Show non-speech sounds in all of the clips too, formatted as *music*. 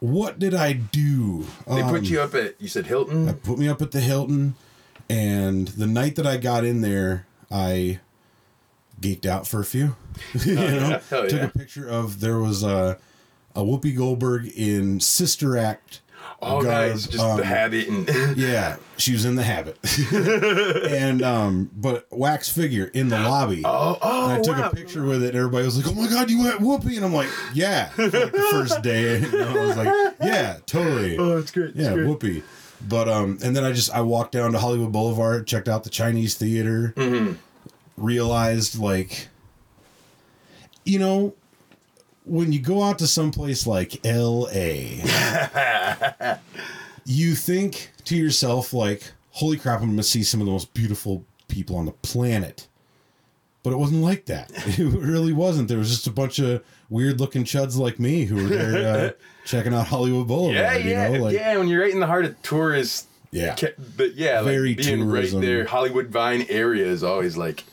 what did I do? They Um, put you up at you said Hilton. I put me up at the Hilton, and the night that I got in there, I geeked out for a few. *laughs* you know, yeah. Took yeah. a picture of there was a a Whoopi Goldberg in Sister Act. Oh, garb, nice. Just um, the habit and *laughs* Yeah, she was in the habit, *laughs* and um, but wax figure in the lobby. oh oh. And I took wow. a picture with it. and Everybody was like, "Oh my god, you went Whoopi!" And I'm like, "Yeah." Like the first day, *laughs* you know, I was like, "Yeah, totally." Oh, that's great. Yeah, Whoopi. But um, and then I just I walked down to Hollywood Boulevard, checked out the Chinese theater, realized like, you know, when you go out to someplace like L.A., *laughs* you think to yourself like, "Holy crap, I'm going to see some of the most beautiful people on the planet." But it wasn't like that. *laughs* It really wasn't. There was just a bunch of weird looking chuds like me who were there uh, *laughs* checking out Hollywood Boulevard. Yeah, yeah, you know, like yeah. When you're right in the heart of tourist, yeah. but yeah, Very like being tourism. right there, Hollywood Vine area is always like.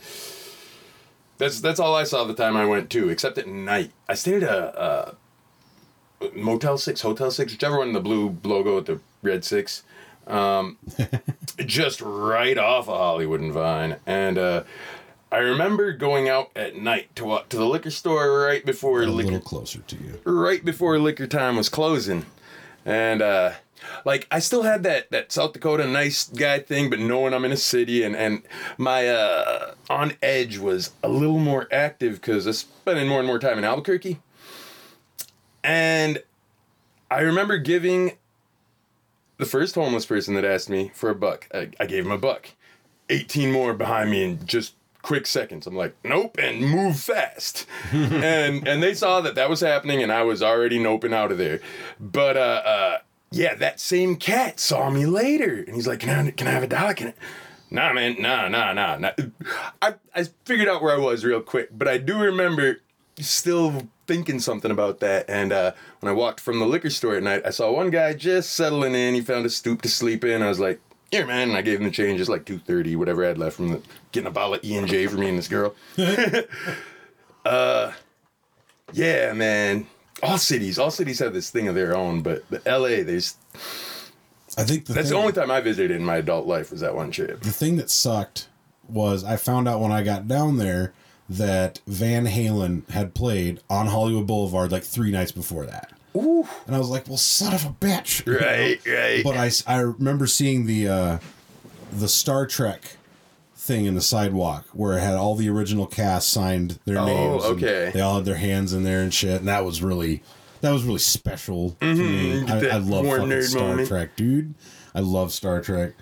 That's that's all I saw the time I went too, except at night. I stayed at a, uh Motel Six, Hotel Six, whichever one, the blue logo with the red six, um, *laughs* just right off of Hollywood and Vine, and uh, I remember going out at night to walk to the liquor store right before a liquor little closer to you. right before liquor time was closing. And uh like I still had that that South Dakota nice guy thing, but knowing I'm in a city and and my uh on edge was a little more active because I'm spending more and more time in Albuquerque. And I remember giving the first homeless person that asked me for a buck. I, I gave him a buck. 18 more behind me in just quick seconds. I'm like, nope, and move fast. *laughs* and and they saw that that was happening, and I was already noping out of there. But uh, uh, yeah, that same cat saw me later, and he's like, can I can I have a dollar? Can I? Nah, man, nah, nah, nah, nah. I I figured out where I was real quick, but I do remember still thinking something about that. And uh, when I walked from the liquor store at night, I saw one guy just settling in. He found a stoop to sleep in. I was like, "Here, man!" And I gave him the change, It's like two thirty, whatever I had left from the, getting a bottle of E and J for me and this girl. *laughs* uh, yeah, man. All cities, all cities have this thing of their own, but the L.A. There's I think the that's thing, the only time I visited in my adult life was that one trip. the thing that sucked was I found out when I got down there that Van Halen had played on Hollywood Boulevard like three nights before that. Ooh, And I was like, well, son of a bitch. you know? right, right. But I remember seeing the uh, the Star Trek thing in the sidewalk where it had all the original cast signed their Oh, names. okay. They all had their hands in there and shit. And that was really that was really special to me. I, I love fucking Star moment. Trek, dude. I love Star Trek.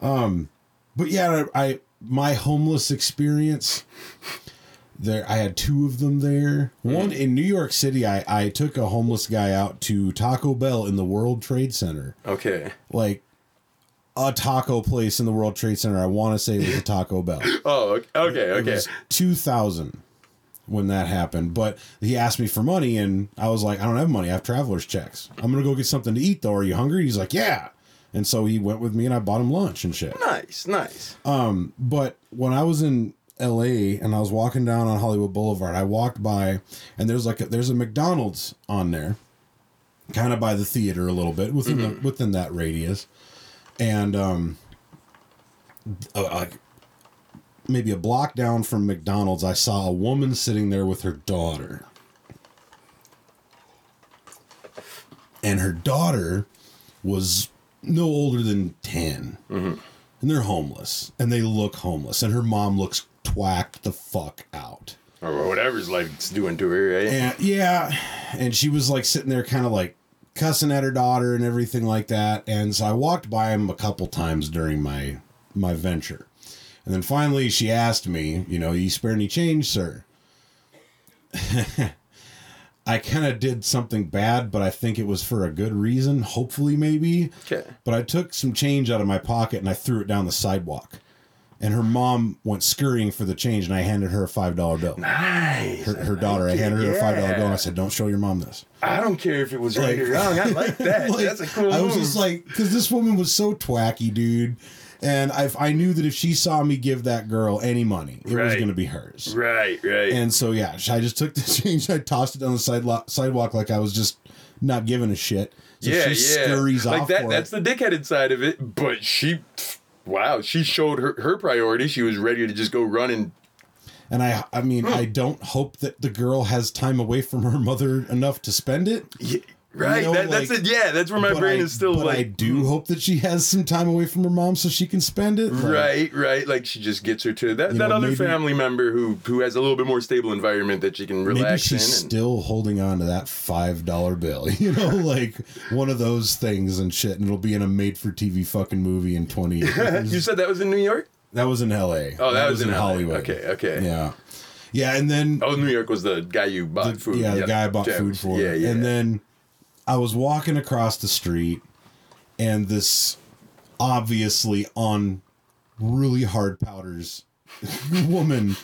Um, but yeah, I, I my homeless experience. There, I had two of them there. One in New York City, I, I took a homeless guy out to Taco Bell in the World Trade Center okay. like a taco place in the World Trade Center. I want to say it was a Taco Bell. *laughs* Oh, okay, okay. It was 2000 when that happened. But he asked me for money, and I was like, I don't have money. I have traveler's checks. I'm going to go get something to eat, though. Are you hungry? He's like, Yeah. And so he went with me, and I bought him lunch and shit. Nice, nice. Um, But when I was in LA and I was walking down on Hollywood Boulevard, I walked by, and there's like a, there's a McDonald's on there, kind of by the theater a little bit within the within that radius, and um, uh, like maybe a block down from McDonald's, I saw a woman sitting there with her daughter, and her daughter was no older than 10 and they're homeless and they look homeless and her mom looks twacked the fuck out. Or whatever's life's doing to her, right? and yeah and she was like sitting there kind of like cussing at her daughter and everything like that and so i walked by him a couple times during my my venture and then finally she asked me you know you spare any change sir *laughs* i kind of did something bad but i think it was for a good reason hopefully maybe Okay. but I took some change out of my pocket and I threw it down the sidewalk. And her mom went scurrying for the change, and I handed her a five dollar bill. Nice. Her, her daughter, I handed her a five dollar bill, and I said, "Don't show your mom this." I don't care if it was right Like- or wrong. I like *laughs* that. Like, That's a cool I was move. just like, because this woman was so twacky, dude, And I, I knew that if she saw me give that girl any money, it was going to be hers. Right, right. And so yeah, I just took the *laughs* change, I tossed it on the sidewalk, sidewalk like I was just not giving a shit. So yeah, she yeah. scurries like off that. That's it. the dickheaded side of it. But she, wow, she showed her her priority. She was ready to just go run and And I, I mean, hmm. I don't hope that the girl has time away from her mother enough to spend it. Right. know, that, that's it. Yeah, that's where my brain I- is still but like. I do hmm. hope that she has some time away from her mom so she can spend it. Like, Right, right. Like she just gets her to that, that know, other maybe- family member who who has a little bit more stable environment that she can relax. Maybe she's in. And, still holding on to that five dollar bill, *laughs* you know, like one of those things and shit, and it'll be in a made-for-TV fucking movie in twenty years. *laughs* you said that was in New York. that was in L.A. Oh, that, was, in, LA. Hollywood. Okay, okay. Yeah, yeah, and then Oh, New York was the guy you bought the- food. Yeah, the guy I bought Yeah, food for. Yeah, yeah. And then I was walking across the street, and this obviously on really hard powders *laughs* woman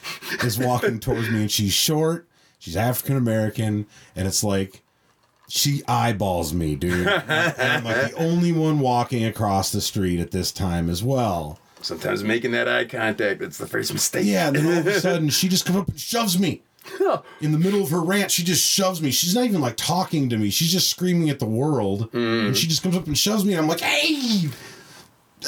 is walking towards me, and she's short. She's African American, and it's like she eyeballs me, dude. and I'm like the only one walking across the street at this time as well. Sometimes making that eye contact, that's the first mistake. Yeah, and then all of a *laughs* sudden she just comes up and shoves me. *laughs* In the middle of her rant, she just shoves me. She's not even like talking to me. She's just screaming at the world. Mm. And she just comes up and shoves me. And I'm like, hey!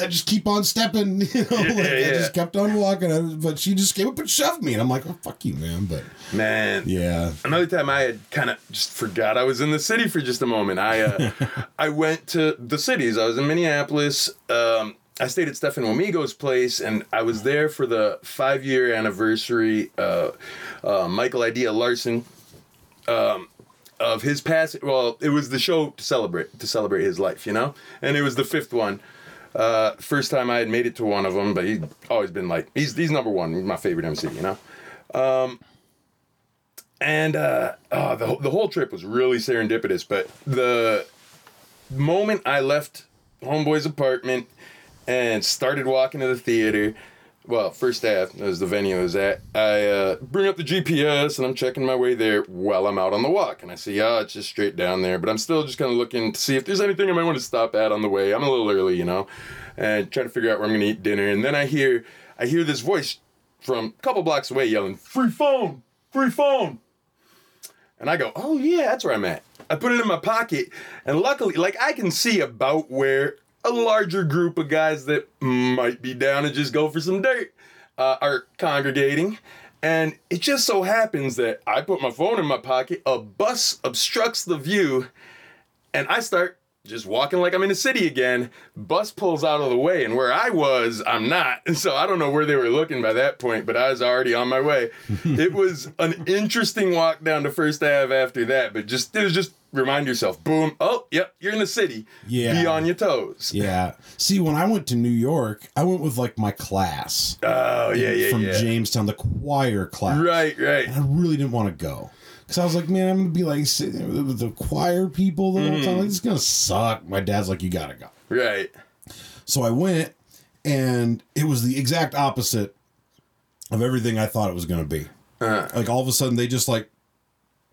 I just keep on stepping, *laughs* you know, like I just kept on walking. But she just came up and shoved me. And I'm like, oh, fuck you, man. But Man. yeah. Another time I had kind of just forgot I was in the city for just a moment. I uh, *laughs* I went to the cities. I was in Minneapolis. Um, I stayed at Stefan Wamigo's place, and I was there for the five year anniversary. Uh, uh, Michael Eyedea Larsen um, of his passing. Well, it was the show to celebrate to celebrate his life, you know, and it was the fifth one. Uh, first time I had made it to one of them, but he's always been like he's he's number one. He's my favorite MC, you know. Um, and uh, oh, the the whole trip was really serendipitous. But the moment I left Homeboy's apartment and started walking to the theater, well, first half as the venue is at, I uh, bring up the GPS and I'm checking my way there while I'm out on the walk, and I see, oh, it's just straight down there. But I'm still just kind of looking to see if there's anything I might want to stop at on the way. I'm a little early, you know, and trying to figure out where I'm gonna eat dinner. And then I hear, I hear this voice from a couple blocks away yelling, "Free phone, free phone." And I go, oh yeah, that's where I'm at. I put it in my pocket, and luckily, like I can see about where a larger group of guys that might be down to just go for some dirt uh, are congregating. And it just so happens that I put my phone in my pocket, a bus obstructs the view, and I start just walking like I'm in the city again. Bus pulls out of the way, and where I was, I'm not. And *laughs* so I don't know where they were looking by that point, but I was already on my way. *laughs* it was an interesting walk down to First Ave after that, but just it was just remind yourself, boom, oh, yep, you're in the city. Yeah. Be on your toes. Yeah. See, when I went to New York, I went with like my class Oh, yeah, yeah, from yeah. Jamestown, the choir class. Right, right. And I really didn't want to go. Because I was like, man, I'm going to be like sitting with the choir people the whole time. Like, it's going to suck. My dad's like, you got to go. Right. So I went, and it was the exact opposite of everything I thought it was going to be. Uh, Like, all of a sudden, they just like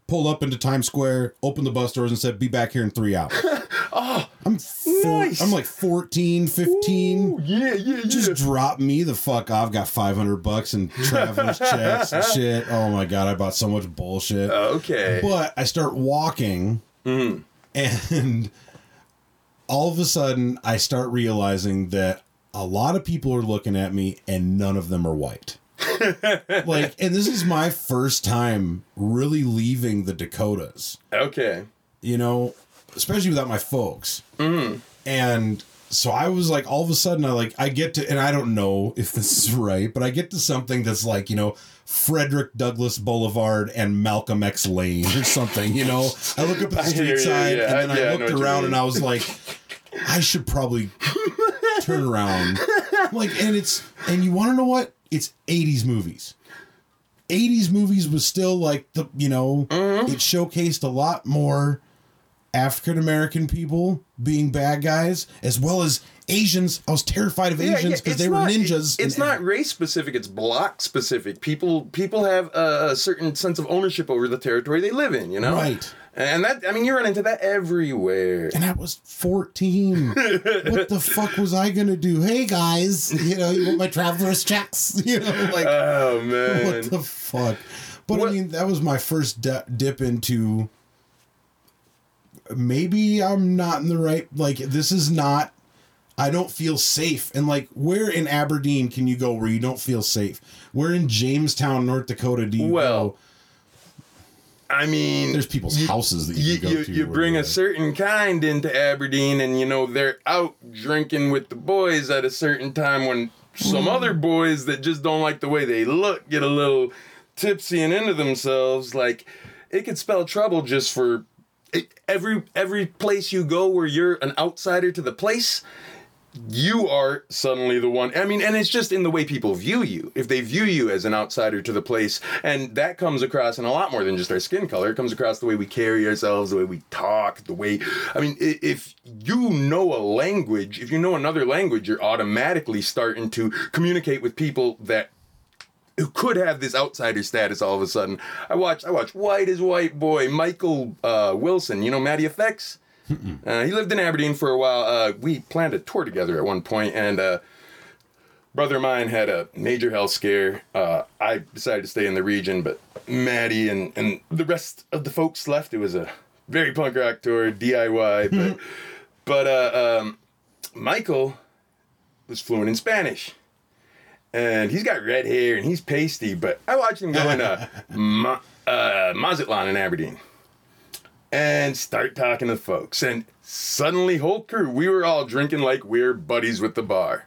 pulled up into Times Square, opened the bus doors, and said, be back here in three hours. *laughs* oh, I'm four, Nice. I'm like 14, 15. ooh, yeah, yeah, yeah. Just drop me the fuck off. Got 500 bucks and traveler's *laughs* checks and shit. Oh my God, I bought so much bullshit. okay. But I start walking, mm. and all of a sudden, I start realizing that a lot of people are looking at me, and none of them are white. Like, and this is my first time really leaving the Dakotas, Okay. you know, especially without my folks. Mm-hmm. And so I was like, all of a sudden, I like, I get to, and I don't know if this is right, but I get to something that's like, you know, Frederick Douglass Boulevard and Malcolm X Lane or something, you know. I look up at the *laughs* street you, side yeah. and then Yeah, I I looked you around and I was like, I should probably *laughs* turn around. Like, and it's, and you want to know what? It's 80s movies. 80s movies was still like the, you know, Mm-hmm. it showcased a lot more African American people being bad guys as well as Asians. I was terrified of Asians because it's they were not- ninjas. It's and- not race specific. It's block specific. People people have a, a certain sense of ownership over the territory they live in. You know, Right. And that, I mean, you run into that everywhere. And I was 14. what the *laughs* fuck was I gonna do? Hey guys, you know, you want my traveler's checks? *laughs* You know, like Oh man. what the fuck? But What- I mean, that was my first di- dip into. Maybe I'm not in the right. Like this is not. I don't feel safe. And like, where in Aberdeen can you go where you don't feel safe? Where in Jamestown, North Dakota, do you Well, go? I mean, There's people's houses that you, you, go you, to. you bring a certain kind into Aberdeen, and you know they're out drinking with the boys at a certain time when some Mm. other boys that just don't like the way they look get a little tipsy and into themselves. Like it could spell trouble just for it, every every place you go where you're an outsider to the place. You are suddenly the one. I mean, and it's just in the way people view you. If they view you as an outsider to the place, and that comes across in a lot more than just our skin color. It comes across the way we carry ourselves, the way we talk, the way. I mean, if you know a language, if you know another language, you're automatically starting to communicate with people that who could have this outsider status all of a sudden. I watched I watched White as White Boy, Michael uh, Wilson, you know Matty Effects? Uh, he lived in Aberdeen for a while. Uh, we planned a tour together at one point, and uh, brother of mine had a major health scare. Uh, I decided to stay in the region, but Maddie and, and the rest of the folks left. It was a very punk rock tour, DIY. But, but uh, um, Michael was fluent in Spanish and he's got red hair and he's pasty. But I watched him go *laughs* into Ma- uh, Mazatlan in Aberdeen and start talking to folks. And suddenly, whole crew, we were all drinking like we're buddies with the bar.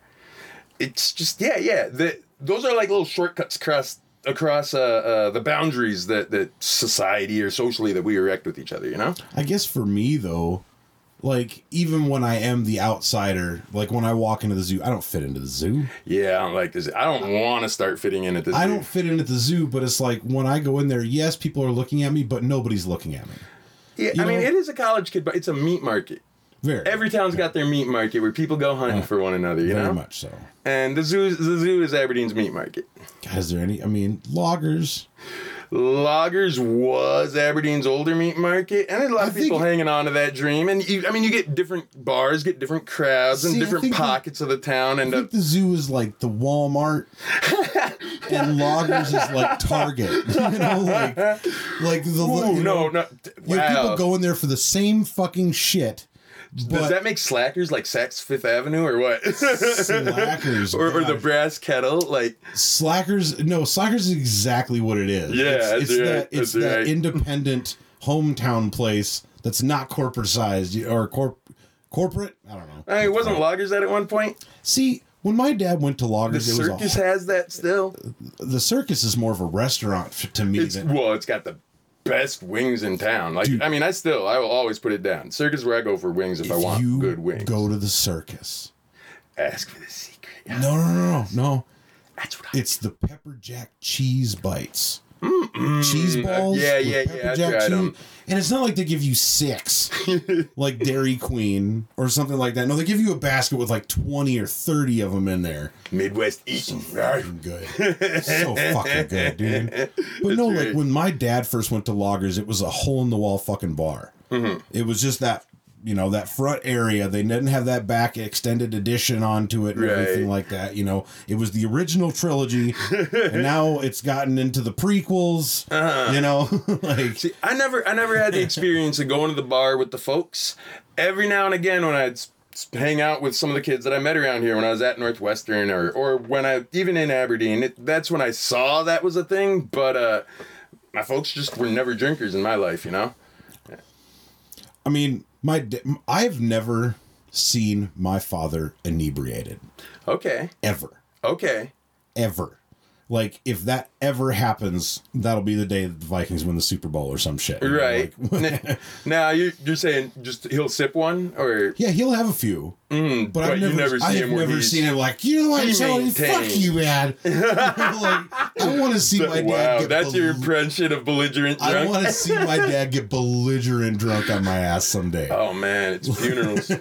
It's just yeah, yeah. The, those are like little shortcuts across across uh, uh, the boundaries that that society or socially that we erect with each other. You know. I guess for me though, like even when I am the outsider, like when I walk into the zoo, I don't fit into the zoo. Yeah, I don't like this. I don't want to start fitting in at this. I don't fit in at the zoo, but it's like when I go in there, yes, people are looking at me, but nobody's looking at me. Yeah, you I mean, it is a college kid, but it's a meat market. Very Every town's got their meat market where people go hunting for one another, you know. very know. much so. And the zoo, the zoo is Aberdeen's meat market. God, is there any? I mean, loggers. Loggers was Aberdeen's older meat market, and a lot I of people hanging on to that dream. And you, I mean, you get different bars, get different crowds, and See, I different think the- pockets of the town. I And think the zoo is like the Walmart, *laughs* and loggers is like Target. *laughs* You know, like like the ooh, you no, know, no, you have wow. people going there for the same fucking shit. Does that make slackers like Saks Fifth Avenue or what? Slackers, *laughs* or, or the brass kettle, like Slackers, no, Slackers is exactly what it is. Yeah, it's, it's right, that it's that's that right. independent hometown place that's not corporate sized or corp corporate. I don't know. I mean, it wasn't loggers at at one point. See, when my dad went to The loggers, it was circus a, has that still. the circus is more of a restaurant to me It's than well, it's got the best wings in town. Like Dude. I mean, I still I will always put it down. Circus where I go for wings if, I want you good wings. go to the circus. Ask for the secret. No, no, no, no, no. That's what I. It's the pepper jack cheese bites. cheese balls. Mm, yeah, yeah, pepper yeah, I jack tried 'em. And it's not like they give you six, *laughs* like Dairy Queen or something like that. No, they give you a basket with like twenty or thirty of them in there. Midwest eating. right? Fucking good, so fucking good, dude. *laughs* But no, like when my dad first went to Loggers, it was a hole in the wall fucking bar. Mm-hmm. It was just that. You know that front area. They didn't have that back extended edition onto it and everything Right. like that. You know, it was the original trilogy, and *laughs* now it's gotten into the prequels. You know, *laughs* like Uh-huh. See, I never, I never had the *laughs* experience of going to the bar with the folks. Every now and again, when I'd hang out with some of the kids that I met around here when I was at Northwestern, or or when I even in Aberdeen, it, that's when I saw that was a thing. But uh, my folks just were never drinkers in my life, you know. I mean, my I've never seen my father inebriated Okay, ever, okay. ever. Like if that ever happens, that'll be the day that the Vikings win the Super Bowl or some shit. Right. *laughs* like- *laughs* now you you're saying just he'll sip one or yeah, he'll have a few, mm, but, I've you never, never I've him never seen him like you know what, Tony, fuck you, man. *laughs* like I want to see my dad. wow, get that's your impression of belligerent I want to see my dad get belligerent drunk on my ass someday. Oh man, it's funerals.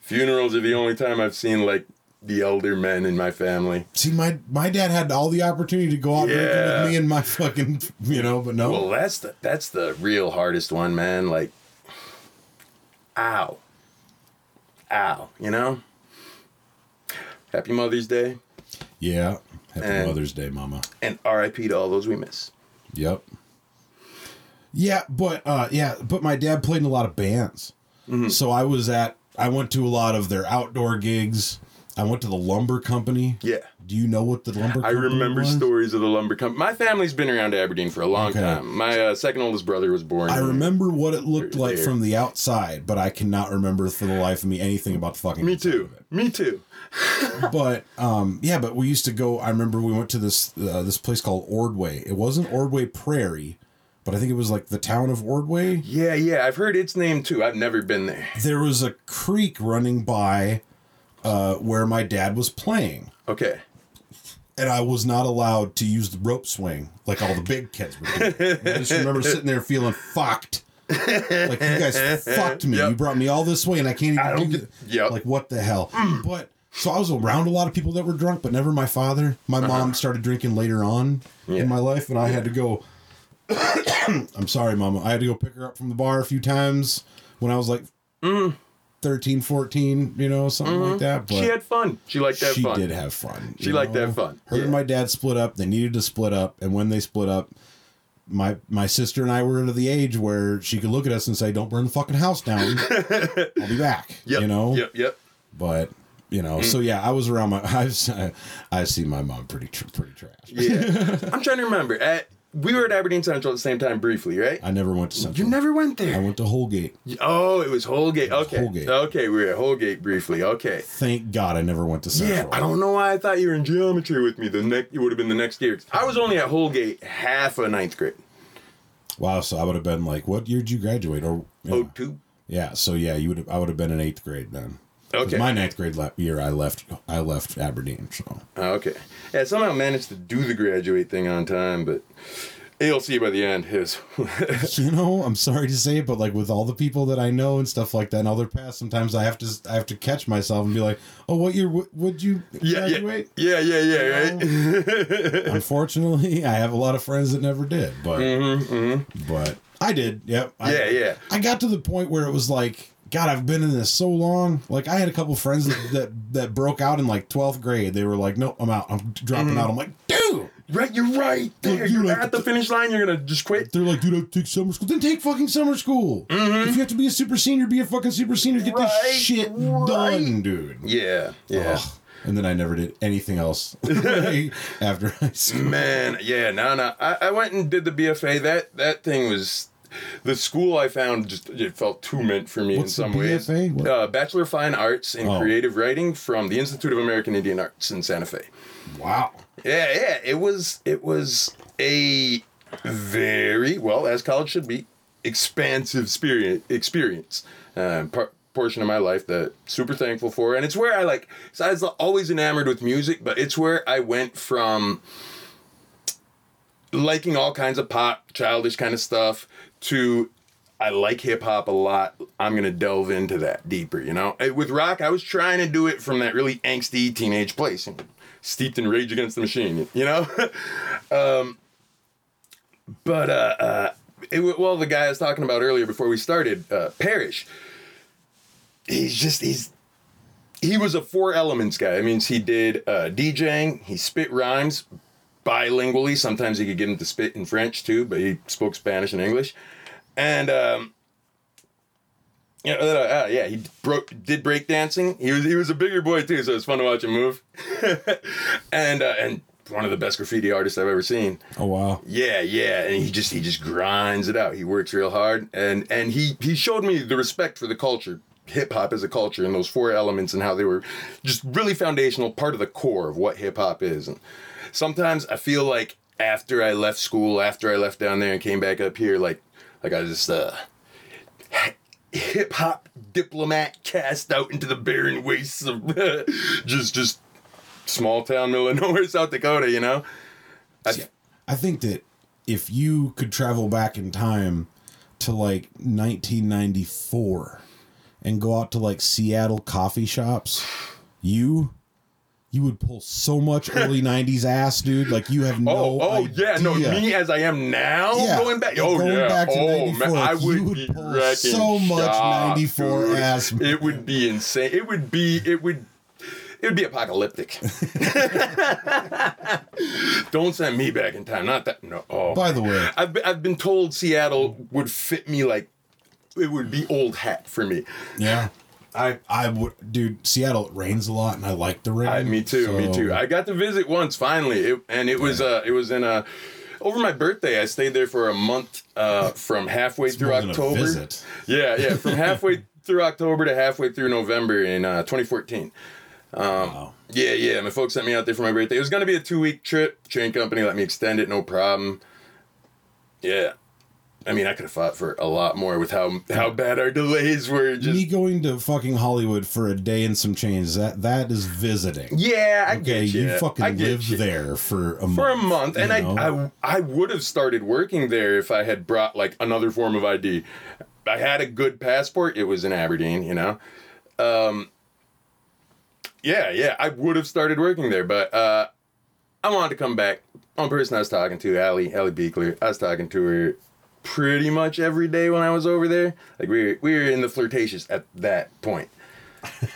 funerals are the only time I've seen like the elder men in my family. See, my my dad had all the opportunity to go out drinking with me and my fucking, *laughs* you know, but no. Well, that's the that's the real hardest one, man. Like, ow, ow, you know. Happy Mother's Day yeah. Happy And- Mother's Day, Mama. and R.I.P. to all those we miss. Yep. Yeah, but uh yeah, but my dad played in a lot of bands. Mm-hmm. So I was at I went to a lot of their outdoor gigs. I went to the lumber company. Yeah. Do you know what the lumber I remember was? stories of the lumber company. My family's been around Aberdeen for a long Okay. time. My uh, second oldest brother was born. I remember what it looked like there. from the outside, but I cannot remember for the life of me anything about the fucking Me too. Me too. *laughs* but um yeah but we used to go i remember we went to this uh, this place called ordway it wasn't ordway prairie but i think it was like the town of ordway Yeah, yeah. I've heard its name too. I've never been there. there was a creek running by uh where my dad was playing Okay. and i was not allowed to use the rope swing like all the big kids were doing i just remember sitting there feeling fucked like you guys *laughs* fucked me Yep. you brought me all this way and i can't even I don't get- yep. like what the hell but so i was around a lot of people that were drunk but never my father my mom started drinking later on Uh-huh. Yeah. in my life and i had to go *coughs* i'm sorry mama i had to go pick her up from the bar a few times when i was like Mm. 13 14 you know something like that but Mm-hmm. she had fun. She liked that she fun. did have fun. She liked to have fun. Her Yeah. and my dad split up. They needed to split up, and when they split up, my my sister and I were at the age where she could look at us and say, "Don't burn the fucking house down. *laughs* I'll be back." Yep. You know. Yep. Yep. But you know, so yeah, I was around my. I've I've seen my mom pretty tr- pretty trash. Yeah. *laughs* I'm trying to remember. At, we were at Aberdeen Central at the same time briefly, right? I never went to Central. You never went there. I went to Holgate. Oh, it was Holgate. Okay. Holgate. Okay, we were at Holgate briefly. Okay. Thank God I never went to Central. Yeah, I don't know why I thought you were in geometry with me. The next, you would have been the next year. I was only at Holgate half a ninth grade. Wow, so I would have been like, what year did you graduate? Or yeah. Oh, two. Yeah, so yeah, you would have. I would have been in eighth grade then. Okay. My ninth grade le- year, I left. I left Aberdeen. So Oh, okay. Yeah, somehow managed to do the graduate thing on time, but ALC by the end is. *laughs* you know, I'm sorry to say it, but like with all the people that I know and stuff like that, and other past, sometimes I have to. I have to catch myself and be like, "Oh, what year w- would you yeah, yeah, graduate?" yeah, yeah, yeah, right. *laughs* Unfortunately, I have a lot of friends that never did, but but I did. Yep. I, Mm-hmm, Yeah, yeah. I got to the point where it was like, God, I've been in this so long. Like I had a couple friends that that, that broke out in like 12th grade. They were like, "No, I'm out. I'm dropping Mm-hmm. out." I'm like, dude. right, you're right. You're like at the finish line. You're gonna just quit. They're like, dude, I take summer school. Then take fucking summer school. If you have to be a super senior, be a fucking super senior. Get Mm-hmm. Right, this shit right. done, dude. Yeah, yeah. Ugh. And then I never did anything else *laughs* *laughs* after high school. Man, yeah, no, no. I, I went and did the BFA. That that thing was the school I found just it felt too meant for me What's in some ways. Uh, Bachelor of Fine Arts in Oh. Creative Writing from the Institute of American Indian Arts in Santa Fe. Wow. Yeah, yeah. It was it was a very well as college should be expansive experience experience. Um, par- portion of my life that super thankful for and it's where i like so i was always enamored with music but it's where i went from liking all kinds of pop childish kind of stuff to I like hip hop a lot. I'm gonna delve into that deeper, you know. Uh, With rock, I was trying to do it from that really angsty teenage place, steeped in Rage Against the Machine, you know. *laughs* um, but uh, uh, it, well, the guy I was talking about earlier before we started, uh, Parrish. He's just he's he was a four elements guy. I mean, he did uh, DJing, he spit rhymes bilingually. Sometimes he could get him to spit in French too, but he spoke Spanish and English. And um, yeah, uh, uh, yeah, he broke did break dancing. He was he was a bigger boy too, so it was fun to watch him move. *laughs* and uh, and one of the best graffiti artists I've ever seen. Oh wow. Yeah, yeah, and he just he just grinds it out. He works real hard, and and he he showed me the respect for the culture, hip hop as a culture, and those four elements and how they were just really foundational, part of the core of what hip hop is. And sometimes I feel like after I left school, after I left down there and came back up here, like like I just uh hip hop diplomat cast out into the barren wastes of *laughs* just just small town *laughs* middle nowhere, South Dakota. You know. I, I think that if you could travel back in time to like 1994 and go out to like Seattle coffee shops, you you would pull so much early *laughs* '90s ass, dude. Like you have oh, no. Oh, oh yeah, no, me as I am now, Yeah, going back. Oh going yeah, back to oh 94, man, I would, would pull so much 94 ass, man. It would be insane. It would be. It would. It would be apocalyptic. *laughs* *laughs* Don't send me back in time. Not that. No. Oh. By the way, I've been, I've been told Seattle would fit me like it would be old hat for me. yeah, I I would, dude. Seattle it rains a lot, and I like the rain. I, me too. me too. I got to visit once finally, it, and it was uh it was in a over my birthday. I stayed there for a month uh from halfway through than a October. Yeah, yeah, from halfway through October to halfway through November in uh, 2014. Wow. Yeah, yeah. My folks sent me out there for my birthday. It was gonna be a two week trip. Train company let me extend it, no problem. Yeah. I mean, I could have fought for a lot more with how how bad our delays were. Just Me going to fucking Hollywood for a day and some change that that is visiting. yeah, I Okay, get you ya. fucking I get live ya. there for a month. for a month, and you I. I I would have started working there if I had brought like another form of ID. I had a good passport. It was in Aberdeen, you know. Um, yeah, yeah, I would have started working there, but uh, I wanted to come back. One person I was talking to, Allie, Allie Beekler. I was talking to her pretty much every day when I was over there. Like we were, we were in the flirtatious at that point. *laughs*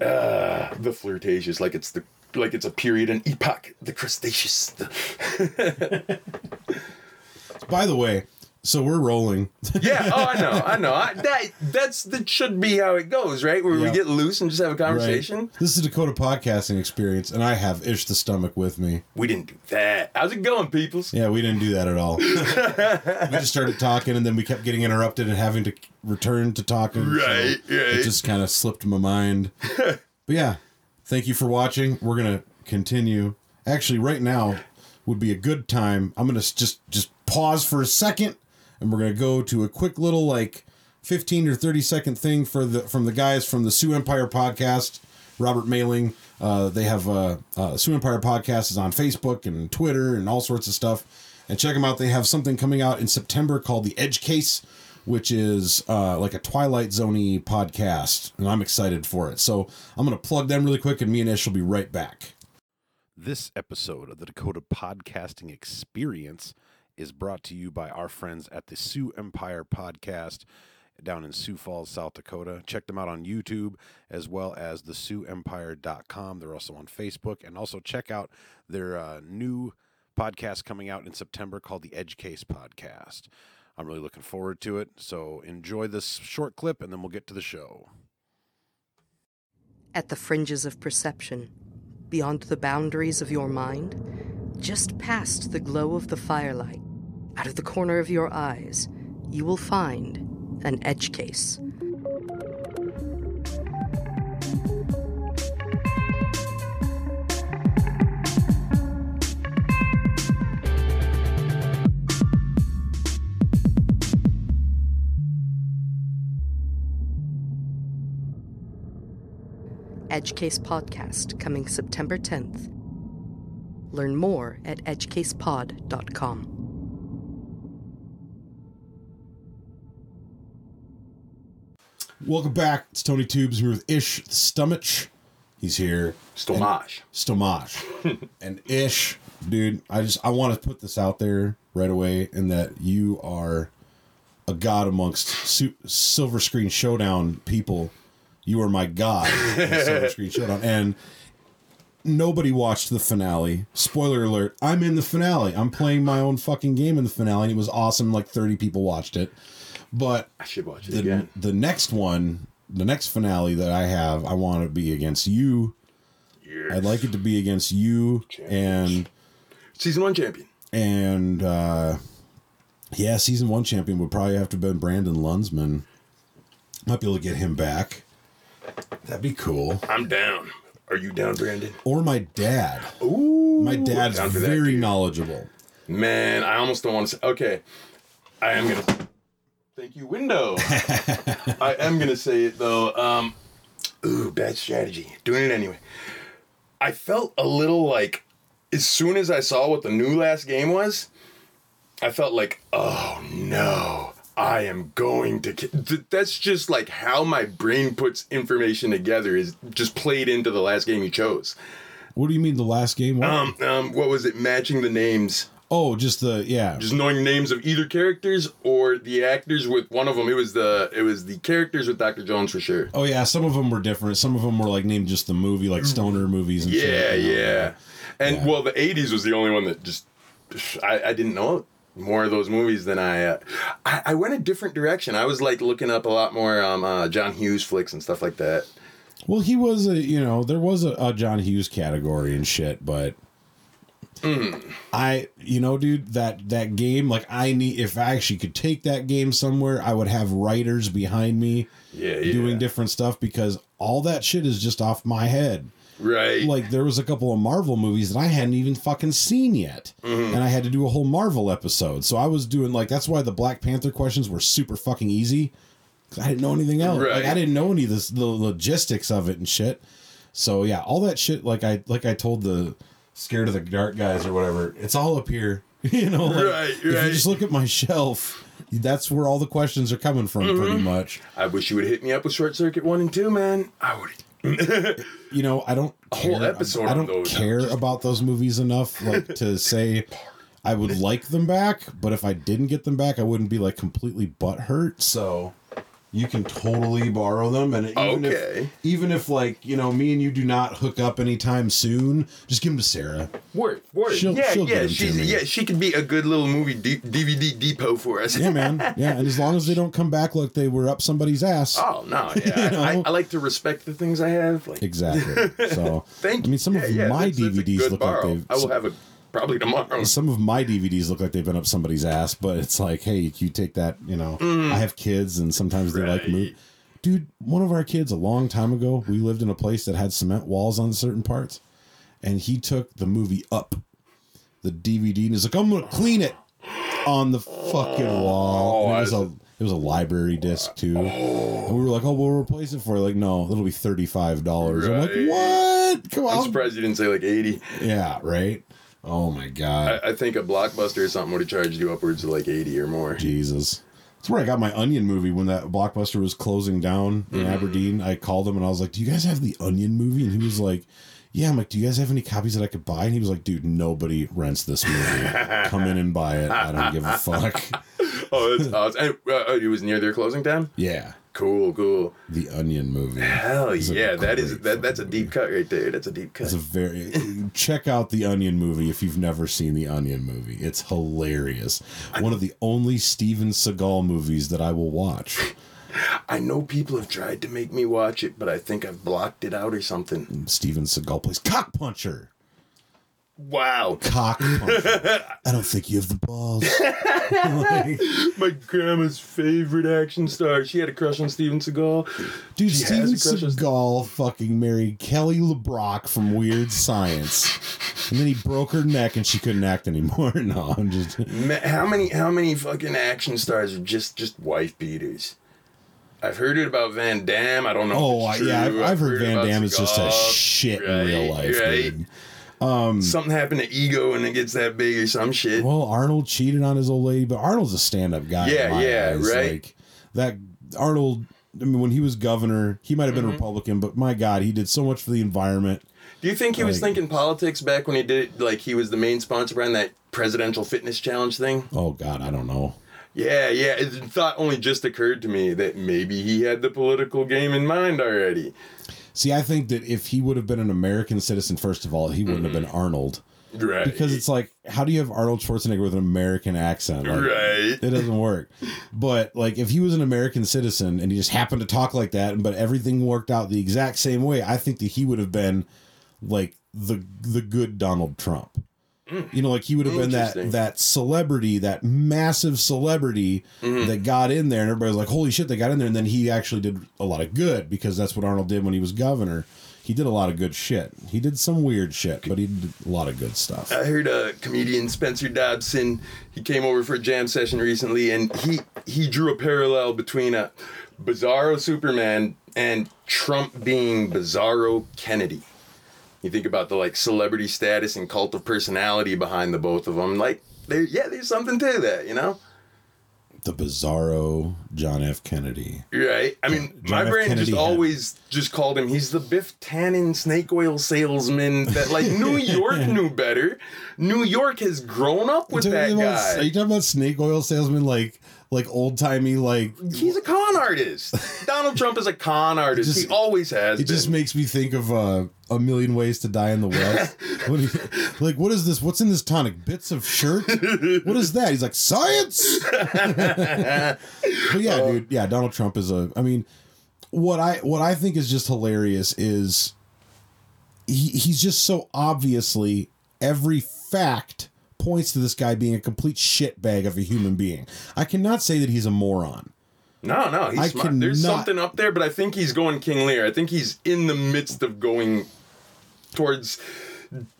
Uh, the flirtatious, like it's the like it's a period, an epoch, the crustaceous. *laughs* By the way, so we're rolling. *laughs* yeah, oh, I know, I know. I, that that's that should be how it goes, right? Where Yeah. we get loose and just have a conversation. This is Dakota podcasting experience, and I have Ish the stomach with me. We didn't do that. How's it going, peoples? Yeah, we didn't do that at all. *laughs* we just started talking, and then we kept getting interrupted and having to return to talking. so Right, right. It just kind of slipped my mind. *laughs* but yeah, thank you for watching. We're gonna continue. Actually, right now would be a good time. I'm gonna just just pause for a second, and we're gonna go to a quick little like 15 or 30 second thing for the from the guys from the Sioux Empire podcast. Robert Mailing. Uh, they have uh, uh, Sioux Empire podcast is on Facebook and Twitter and all sorts of stuff. And check them out. They have something coming out in September called the Edge Case, which is uh, like a Twilight Zoney podcast, and I'm excited for it. So I'm gonna plug them really quick, and me and Ish will be right back. This episode of the Dakota Podcasting Experience is brought to you by our friends at the Sioux Empire Podcast down in Sioux Falls, South Dakota. Check them out on YouTube as well as the SiouxEmpire.com. They're also on Facebook. And also check out their uh, new podcast coming out in September called the Edge Case Podcast. I'm really looking forward to it. So enjoy this short clip and then we'll get to the show. At the fringes of perception, beyond the boundaries of your mind, just past the glow of the firelight, out of the corner of your eyes, you will find an edge case. Edge Case Podcast coming September 10th. Learn more at edgecasepod.com. Welcome back. It's Tony Tubes here with Ish Stomach. He's here. Stomach. Stomach. *laughs* and Ish, dude, I just I want to put this out there right away in that you are a god amongst su- Silver Screen Showdown people. You are my god *laughs* Silver Screen Showdown. And nobody watched the finale. Spoiler alert, I'm in the finale. I'm playing my own fucking game in the finale, and it was awesome. Like 30 people watched it. But I should watch it the, again. the next one, the next finale that I have, I want to be against you. Yes. I'd like it to be against you and Season one champion. and uh yeah, season one champion would probably have to have been Brandon Lunsman. Might be able to get him back. That'd be cool. I'm down. Are you down, Brandon? Or my dad. Ooh. My dad's for that, very knowledgeable. Man, I almost don't want to say. Okay, I am gonna. Thank you, window. *laughs* I am gonna say it though. Um, ooh, bad strategy. Doing it anyway. I felt a little like, as soon as I saw what the new last game was, I felt like, oh no, I am going to. ki-" That's just like how my brain puts information together. Is just played into the last game you chose. What do you mean the last game? What? Um, um, what was it? Matching the names. Oh, just the yeah. just knowing names of either characters or the actors with one of them it was the it was the characters with dr jones for sure Oh yeah, some of them were different. Some of them were like named just the movie, like stoner movies and yeah shit. you know? yeah and Yeah. well the 80s was the only one that just i, I didn't know more of those movies than I, uh, I i went a different direction i was like looking up a lot more um uh, john hughes flicks and stuff like that Well, he was a you know there was a, a John Hughes category and shit, but I you know, dude, that that game like I need if I actually could take that game somewhere, I would have writers behind me yeah yeah doing different stuff because all that shit is just off my head. right Like there was a couple of Marvel movies that I hadn't even fucking seen yet, Mm-hmm. and I had to do a whole Marvel episode. So I was doing like that's why the Black Panther questions were super fucking easy. Cause I didn't know anything else. Like I didn't know any of this the logistics of it and shit. So yeah, all that shit like I like I told the scared of the dark guys or whatever. It's all up here. *laughs* you know, like, Right, if you just look at my shelf, that's where all the questions are coming from Mm-hmm. pretty much. i wish you would hit me up with short circuit one and two man i would *laughs* you know, I don't whole care. episode I on don't care about those movies enough, like *laughs* to say I would like them back. But if I didn't get them back, I wouldn't be like completely butthurt. So you can totally borrow them, and even Okay. if even if like you know me and you do not hook up anytime soon, just give them to Sarah. Word, word. She'll- yeah, she'll yeah, she's yeah, she could be a good little movie D- DVD depot for us. Yeah, man. *laughs* Yeah, and as long as they don't come back like they were up somebody's ass. Oh no, *laughs* yeah, You know? I, I like to respect the things I have. Like, Exactly. *laughs* So thank you. I mean, some Yeah, of yeah, my that's- that's DVDs good look borrow. like they've. I will have it probably tomorrow. some of my DVDs look like they've been up somebody's ass, but it's like, hey, you take that, you know. I have kids, and sometimes they like Mm. Move. Dude, one of our kids a long time ago, we lived in a place that had cement walls on certain parts, and he took the movie Up, the DVD, and he's like, I'm gonna clean it on the fucking wall. and it was a it was a library disc too, and we were like, oh, we'll replace it for it. like, no, it'll be thirty five dollars. I'm like, what? Come on. I'm surprised you didn't say like 80. yeah, right. Oh my god. I, I think a blockbuster or something would have charged you upwards of like 80 or more. Jesus. That's where I got my Onion movie when that Blockbuster was closing down in Mm-hmm. Aberdeen. I called him and I was like, "Do you guys have the Onion movie?" And he was like, "Yeah." I'm like, "Do you guys have any copies that I could buy?" And he was like, "Dude, nobody rents this movie. Come in and buy it. I don't give a fuck." *laughs* Oh, that's awesome. And, uh, oh, it was near their closing time? Yeah, Cool, cool. the Onion movie. Hell yeah, that is that, that's a deep cut right there. That's a deep cut. It's a very check out the Onion movie if you've never seen the Onion movie. It's hilarious. One of the only Steven Seagal movies that I will watch. I know people have tried to make me watch it, but I think I've blocked it out or something. Steven Seagal plays cock puncher. Wow. cock. *laughs* I don't think you have the balls. Like, *laughs* My grandma's favorite action star. She had a crush on Steven Seagal. dude, She Steven has a crush on- Seagal fucking married Kelly LeBrock from Weird Science. And then he broke her neck and she couldn't act anymore. *laughs* No, I'm just Ma- How many how many fucking action stars are just just wife beaters? I've heard it about Van Damme. I don't know. Oh if it's yeah, I've, true. I've heard Van about Damme is just a Seagal. shit in real life, right. dude. Something happened to ego and it gets that big or some shit. Well, Arnold cheated on his old lady, but Arnold's a stand-up guy. Yeah, yeah, eyes. right. Like that Arnold. I mean, when he was governor, he might have Mm-hmm. Republican, but my God, he did so much for the environment. Do you think he was thinking politics back when he did it? Like he was the main sponsor behind that presidential fitness challenge thing? Oh God, I don't know. Yeah, yeah. It, thought only just occurred to me that maybe he had the political game in mind already. See, I think that if he would have been an American citizen, first of all, he wouldn't have been mm-hmm. Arnold. Right. Because it's like, how do you have Arnold Schwarzenegger with an American accent? Like, right. It doesn't work. But like, if he was an American citizen and he just happened to talk like that, but everything worked out the exact same way, I think that he would have been like the the good Donald Trump. Mm. You know, like he would have been that that celebrity, that massive celebrity mm-hmm. that got in there, and everybody's like, "Holy shit!" They got in there, and then he actually did a lot of good because that's what Arnold did when he was governor. He did a lot of good shit. He did some weird shit, but he did a lot of good stuff. I heard a comedian Spencer Dobson. He came over for a jam session recently, and he he drew a parallel between a Bizarro Superman and Trump being Bizarro Kennedy. You think about the like celebrity status and cult of personality behind the both of them. Like, there, yeah, there's something to that, you know. The bizarro John F. Kennedy. Right. I mean, John my F. brain Kennedy just had- always just called him. He's the Biff Tannen snake oil salesman that like *laughs* New York knew better. New York has grown up with that about- Are you talking about snake oil salesman like like old timey like He's a con artist. *laughs* Donald Trump is a con artist. just- he always has it been. just makes me think of uh, a million ways to die in the West. *laughs* When he, like, what is this? What's in this tonic? Bits of shirt? What is that? He's like science. *laughs* but yeah, dude. Yeah, Donald Trump is a. I mean, what I what I think is just hilarious is he he's just so obviously every fact points to this guy being a complete shitbag of a human being. I cannot say that he's a moron. No, no, he's I smart. There's something up there, but I think he's going King Lear. I think he's in the midst of going towards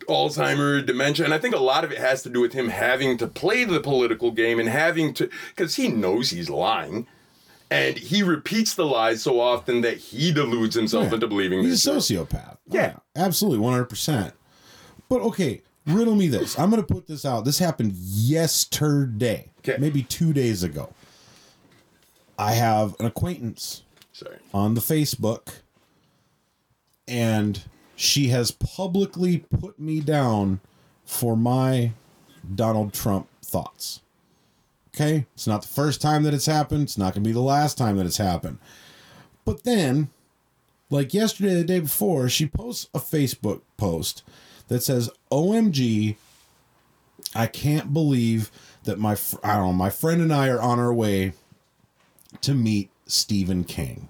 Alzheimer, dementia, and I think a lot of it has to do with him having to play the political game and having to because he knows he's lying. And he repeats the lies so often that he deludes himself Yeah. into believing He's a sociopath. Yeah. absolutely, one hundred percent. But okay, riddle me this. I'm going to put this out. This happened yesterday, Okay. maybe two days ago. I have an acquaintance Sorry. on the Facebook, and she has publicly put me down for my Donald Trump thoughts. Okay, it's not the first time that it's happened. It's not going to be the last time that it's happened. But then, like yesterday, the day before, she posts a Facebook post that says, "OMG, I can't believe that my fr- I don't know my friend and I are on our way to meet Stephen King."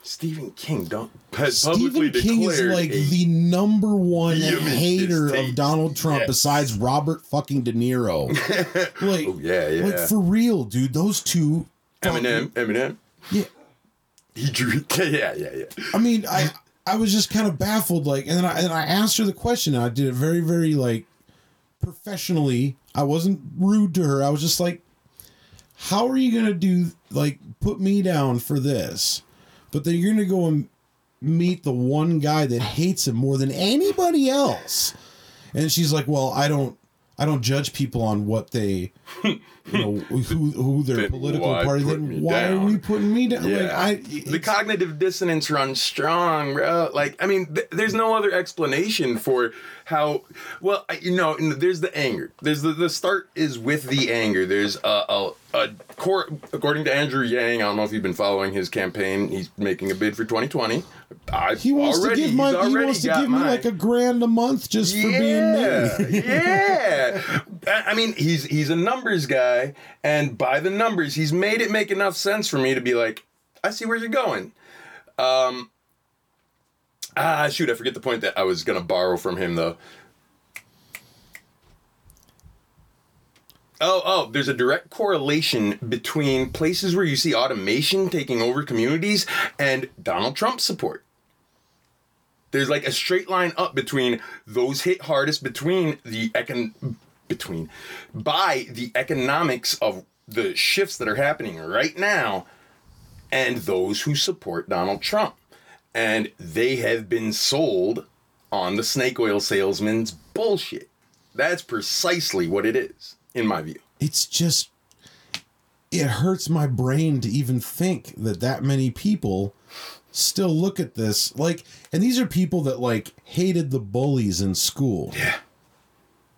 Stephen King don't Stephen King is like the number one hater of. Donald Trump Yes. besides Robert fucking De Niro. *laughs* like, Oh, yeah, yeah. like for real, dude. Those two. fucking- Eminem. Eminem. Yeah, He drew. *laughs* Yeah, yeah, yeah. I mean, I I was just kind of baffled, like, and then I and I asked her the question. And I did it very, very like professionally. I wasn't rude to her. I was just like, "How are you gonna do like put me down for this?" But then you're gonna go and meet the one guy that hates him more than anybody else. And she's like, "Well, I don't." I don't judge people on what they, you know, *laughs* who who their Then political party. Then why are down? we putting me down? Yeah. Like I, the cognitive dissonance runs strong, bro. Like, I mean, th- there's no other explanation for how. Well, I- you know, there's the anger. There's the the start is with the anger. There's a a, a core, according to Andrew Yang. I don't know if you've been following his campaign. He's making a bid for 2020. I He wants already, to give my he wants to give me like a grand a month just for being me. yeah. I I mean, he's he's a numbers guy, and by the numbers, he's made it make enough sense for me to be like, I see where you're going. Um. Ah, shoot! I forget the point that I was gonna borrow from him though. Oh, oh, there's a direct correlation between places where you see automation taking over communities and Donald Trump support. There's like a straight line up between those hit hardest between the econ between by the economics of the shifts that are happening right now and those who support Donald Trump. And they have been sold on the snake oil salesman's bullshit. That's precisely what it is, in my view. It's just it hurts my brain to even think that that many people still look at this like and these are people that like hated the bullies in school. Yeah.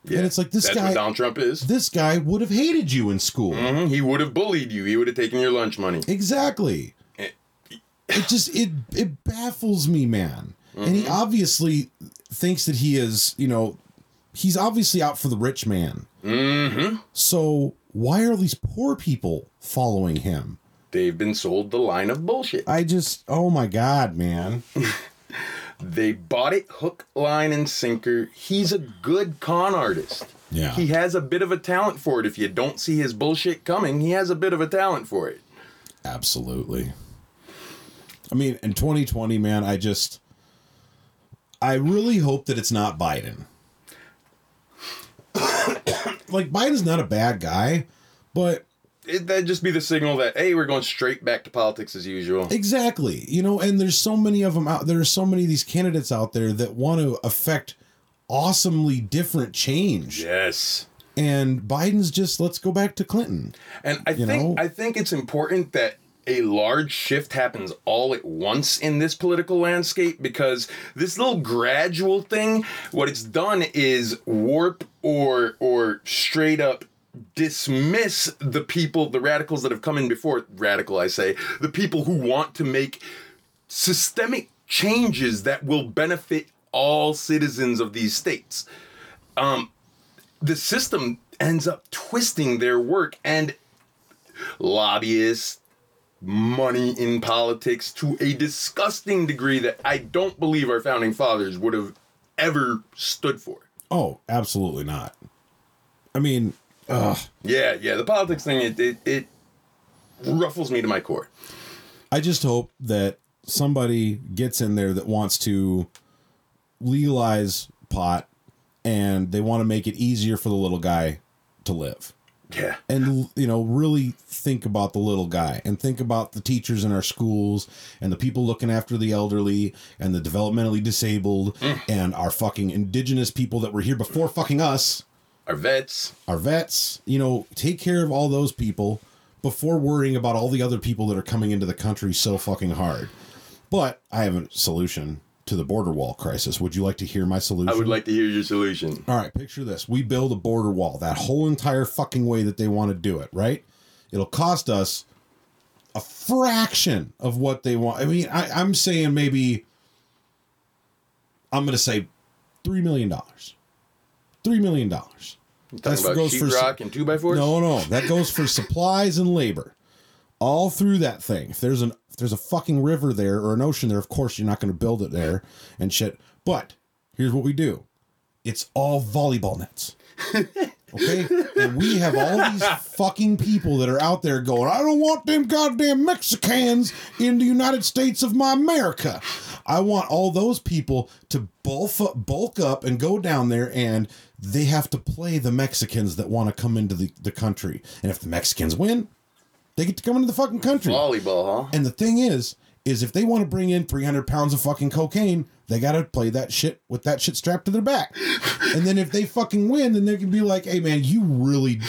Yeah, And it's like this guy Donald Trump is. this guy would have hated you in school. Mhm. He would have bullied you. He would have taken your lunch money. Exactly. It just it it baffles me, man. And he obviously thinks that he is, you know, he's obviously out for the rich man. Mm-hmm. So why are these poor people following him? They've been sold the line of bullshit. I just oh my god, man. *laughs* They bought it hook, line, and sinker. He's a good con artist. Yeah. He has a bit of a talent for it. If you don't see his bullshit coming, he has a bit of a talent for it. Absolutely. I mean, in 2020, man, I just I really hope that it's not Biden. *coughs* like Biden's not a bad guy, but it that'd just be the signal that, hey, we're going straight back to politics as usual. Exactly. You know, and there's so many of them out there are so many of these candidates out there that want to affect awesomely different change. Yes. and Biden's just let's go back to Clinton. And I think know? I think it's important that a large shift happens all at once in this political landscape because this little gradual thing, what it's done is warp or or straight up dismiss the people, the radicals that have come in before radical, I say, the people who want to make systemic changes that will benefit all citizens of these states. Um, the system ends up twisting their work and lobbyists, money in politics to a disgusting degree that I don't believe our founding fathers would have ever stood for. Oh, absolutely not. I mean, ugh, Yeah, yeah, the politics thing it it, it ruffles me to my core. I just hope that somebody gets in there that wants to legalize pot and they want to make it easier for the little guy to live. Yeah. and you know really think about the little guy and think about the teachers in our schools and the people looking after the elderly and the developmentally disabled mm. and our fucking indigenous people that were here before fucking us. Our vets. our vets. You know take care of all those people before worrying about all the other people that are coming into the country so fucking hard. But i have a solution to the border wall crisis would you like to hear my solution I would like to hear your solution. all right, picture this. We build a border wall, that whole entire fucking way that they want to do it, right? It'll cost us a fraction of what they want. I mean, I, I'm saying maybe, I'm going to say $3 million. $3 million. Talking about sheetrock and two by fours? No, no, that goes for supplies and labor, all through that thing. If there's an there's a fucking river there or an ocean there, of course you're not going to build it there and shit. But here's what we do: it's all volleyball nets. *laughs* Okay, and we have all these fucking people that are out there going, I don't want them goddamn Mexicans in the United States of my America. I want all those people to bulk up, bulk up and go down there, and they have to play the Mexicans that want to come into the, the country. And if the Mexicans win, they get to come into the fucking country. Volleyball, huh? And the thing is, is if they want to bring in 300 pounds of fucking cocaine, they got to play that shit with that shit strapped to their back. and then if they fucking win, then they can be like, hey man, you really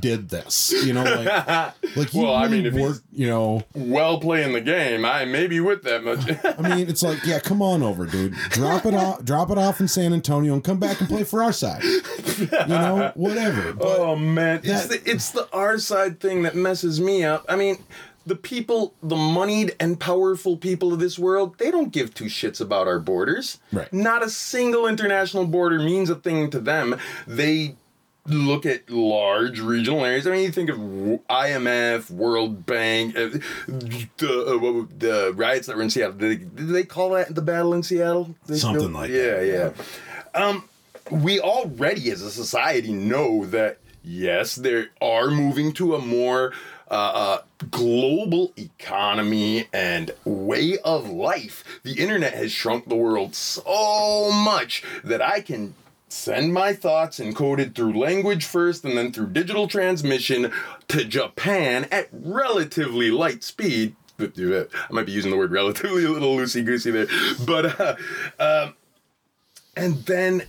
did this. You know, like, *laughs* like you Well, I mean, worked, you know. Well playing the game. I may be with that much. *laughs* I mean, it's like, yeah, come on over, dude. Drop it off, drop it off in San Antonio and come back and play for our side. You know, whatever. But *laughs* oh man, it's the it's the our side thing that messes me up. I mean, the people, the moneyed and powerful people of this world, they don't give two shits about our borders. Right. Not a single international border means a thing to them. They look at large regional areas. I mean, you think of IMF, World Bank, uh, the, uh, the riots that were in Seattle. Did they, did they call that the battle in Seattle? They Something still- like yeah, that. Yeah, Um, we already, as a society, know that yes, they are moving to a more uh, uh, global economy and way of life. The internet has shrunk the world so much that I can send my thoughts encoded through language first and then through digital transmission to Japan at relatively light speed. I might be using the word relatively a little loosey goosey there, but uh, um, and then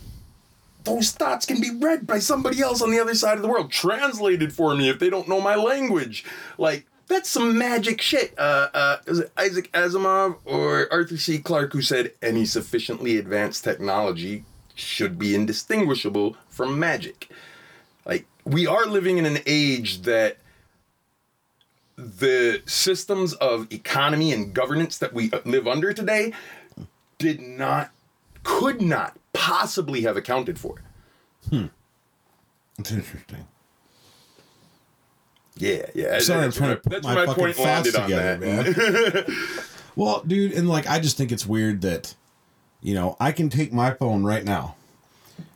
those thoughts can be read by somebody else on the other side of the world, translated for me if they don't know my language. Like that's some magic shit. Uh, uh, is it Isaac Asimov or Arthur C. Clarke who said any sufficiently advanced technology should be indistinguishable from magic? Like we are living in an age that the systems of economy and governance that we live under today did not could not possibly have accounted for. Hmm. it's interesting. Yeah, yeah. Sorry, I'm trying to put that's my where fucking point thoughts landed on together, that. man. *laughs* well, dude, and like I just think it's weird that, you know, I can take my phone right now,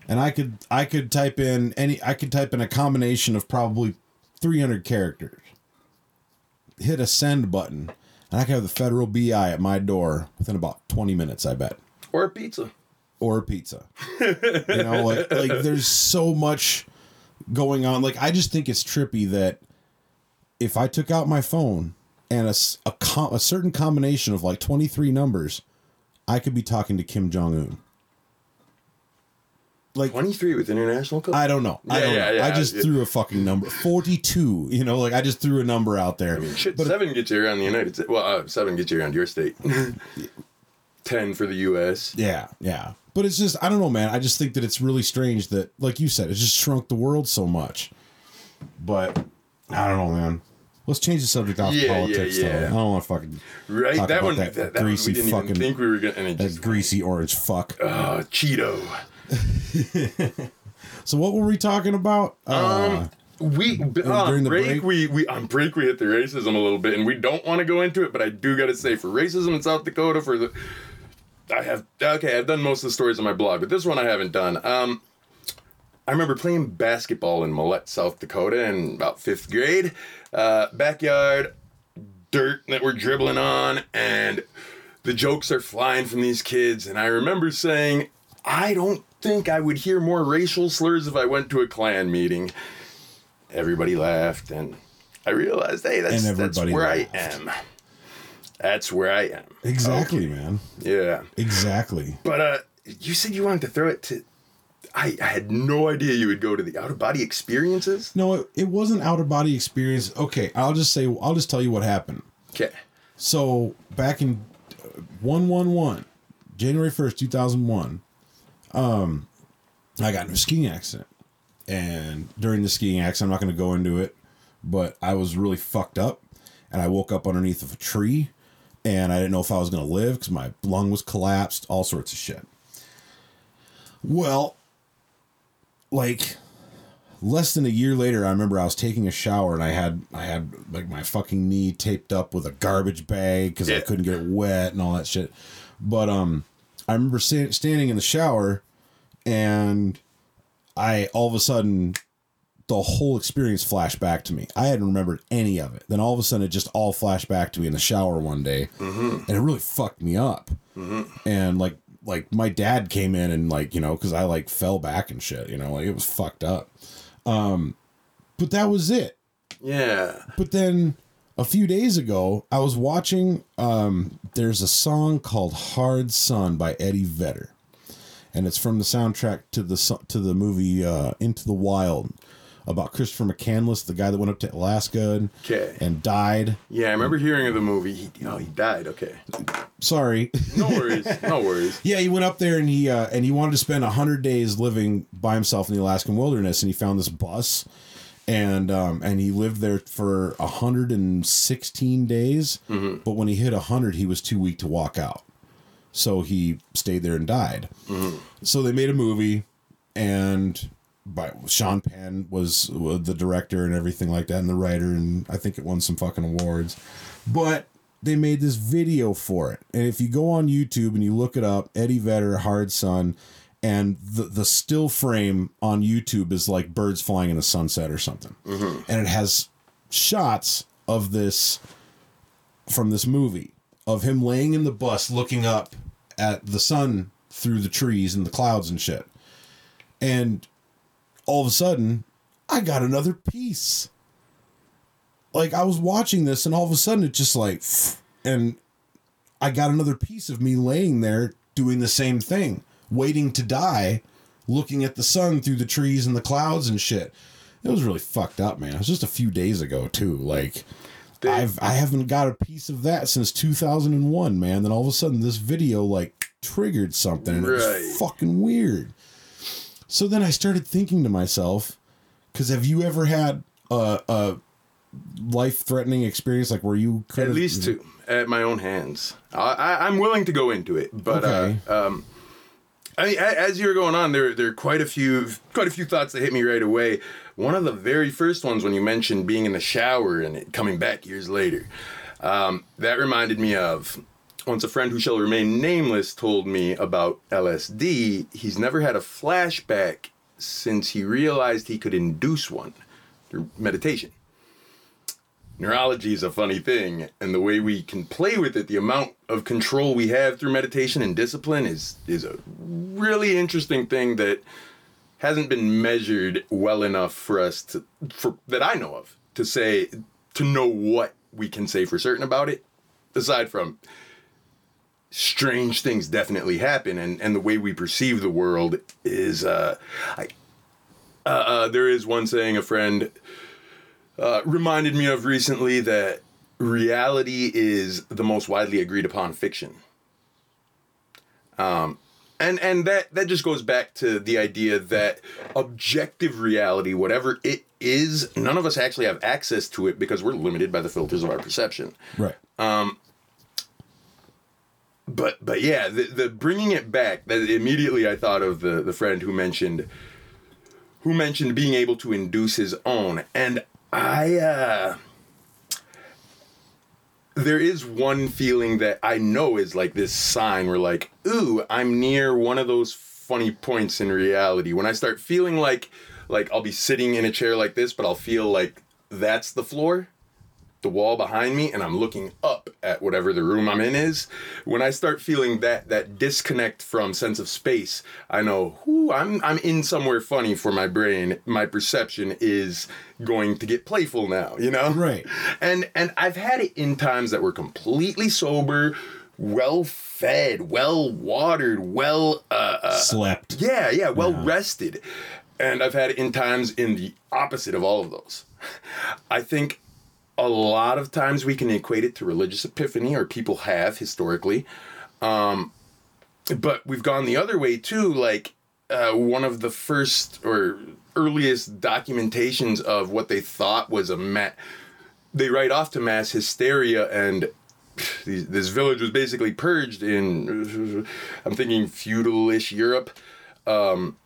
and I could I could type in any I could type in a combination of probably 300 characters, hit a send button, and I could have the federal BI at my door within about 20 minutes. I bet. or a pizza. Or a pizza. you know, like like there's so much going on. Like I just think it's trippy that if I took out my phone and a s- a, com- a certain combination of like 23 numbers, I could be talking to Kim Jong Un. like 23 with international cup. I don't know. I don't yeah, know. yeah. I just Yeah. threw a fucking number. 42. You know, like I just threw a number out there. Shit, but seven gets you around the United States. Well, uh, seven gets you around your state. *laughs* Ten for the U.S. yeah, yeah. But it's just I don't know, man. I just think that it's really strange that like you said, it just shrunk the world so much. But I don't know, man. Let's change the subject off Yeah, politics yeah, yeah. though. I don't want to fucking Right, Talk that about one, that that, that greasy one, fucking- think we were gonna. That greasy orange fuck. uh, Cheeto. *laughs* So what were we talking about? Uh, We b- during on the break, break? we we on break we hit the racism a little bit, and we don't want to go into it, but I do got to say for racism in South Dakota for the. I have okay. I've done most of the stories on my blog, but this one I haven't done. Um, I remember playing basketball in Mellette, South Dakota, in about fifth grade. Uh, backyard, dirt that we're dribbling on, and the jokes are flying from these kids. And I remember saying, I don't think I would hear more racial slurs if I went to a Klan meeting. Everybody laughed, and I realized, hey, that's, that's where laughed. I am. That's where I am. exactly, man. Yeah. Exactly. But uh, you said you wanted to throw it to. I, I had no idea you would go to the out of body experiences. No, it, it wasn't out of body experience. Okay, I'll just say I'll just tell you what happened. Okay. So back in one one one, January first, two thousand one, um, I got in a skiing accident, and during the skiing accident, I'm not going to go into it, but I was really fucked up, and I woke up underneath of a tree, and I didn't know if I was going to live because my lung was collapsed, all sorts of shit. Well, like less than a year later, I remember I was taking a shower and I had I had like my fucking knee taped up with a garbage bag because I couldn't get it wet and all that shit. But um, I remember sta- standing in the shower, and I all of a sudden the whole experience flashed back to me. I hadn't remembered any of it. Then all of a sudden it just all flashed back to me in the shower one day, and it really fucked me up. And like like my dad came in and like you know because I like fell back and shit. You know like it was fucked up. Um, but that was it. Yeah. But then a few days ago, I was watching. Um, there's a song called "Hard Sun" by Eddie Vedder, and it's from the soundtrack to the to the movie uh, Into the Wild about Christopher McCandless, the guy that went up to Alaska and, Okay. and died. Yeah, I remember hearing of the movie. He, oh, he died. Okay. Sorry. No worries. no worries. *laughs* Yeah, he went up there and he uh, and he wanted to spend hundred days living by himself in the Alaskan wilderness, and he found this bus, and um, and he lived there for hundred and sixteen days. But when he hit hundred, he was too weak to walk out, so he stayed there and died. So they made a movie, and by Sean Penn was, the director and everything like that, and the writer, and I think it won some fucking awards. But they made this video for it, and if you go on YouTube and you look it up, Eddie Vedder, Hard Sun, and the the still frame on YouTube is like birds flying in the sunset or something, mm-hmm. and it has shots of this from this movie of him laying in the bus looking up at the sun through the trees and the clouds and shit. And all of a sudden, I got another piece. Like I was watching this and all of a sudden it just like *sniffs* and I got another piece of me laying there doing the same thing, waiting to die, looking at the sun through the trees and the clouds and shit. It was really fucked up, man. It was just a few days ago too. Like I've I haven't got a piece of that since 2001, man. Then all of a sudden this video like triggered something and it Right. was fucking weird. So then I started thinking to myself, because have you ever had a, a life threatening experience like where you could At least two at my own hands. I, I, I'm willing to go into it, but Okay. uh, um, I mean, as you were going on, there there are quite a few quite a few thoughts that hit me right away. One of the very first ones when you mentioned being in the shower and it coming back years later, um, that reminded me of once a friend who shall remain nameless told me about LSD. He's never had a flashback since he realized he could induce one through meditation neurology is a funny thing and the way we can play with it the amount of control we have through meditation and discipline is is a really interesting thing that hasn't been measured well enough for us to for that I know of to say to know what we can say for certain about it aside from strange things definitely happen, and and the way we perceive the world is, uh, I, uh, uh, there is one saying a friend uh, reminded me of recently that reality is the most widely agreed upon fiction. Um, and and that that just goes back to the idea that objective reality, whatever it is, none of us actually have access to it because we're limited by the filters of our perception. Right. But but yeah, the, the bringing it back. That immediately I thought of the the friend who mentioned who mentioned being able to induce his own, and I. uh there is one feeling that I know is like this sign where like, ooh, I'm near one of those funny points in reality. When I start feeling like like I'll be sitting in a chair like this, but I'll feel like that's the floor, the wall behind me, and I'm looking up at whatever the room I'm in is. When I start feeling that that disconnect from sense of space, I know, whoo, I'm I'm in somewhere funny for my brain. My perception is going to get playful now, you know? Right. and and I've had it in times that were completely sober, well fed, well watered, well uh, uh Slept. yeah, yeah, well rested. And I've had it in times in the opposite of all of those. I think a lot of times we can equate it to religious epiphany, or people have historically. Um, but we've gone the other way too. Like uh, one of the first or earliest documentations of what they thought was a ma- they write off to mass hysteria and this village was basically purged in i'm thinking feudal-ish europe um,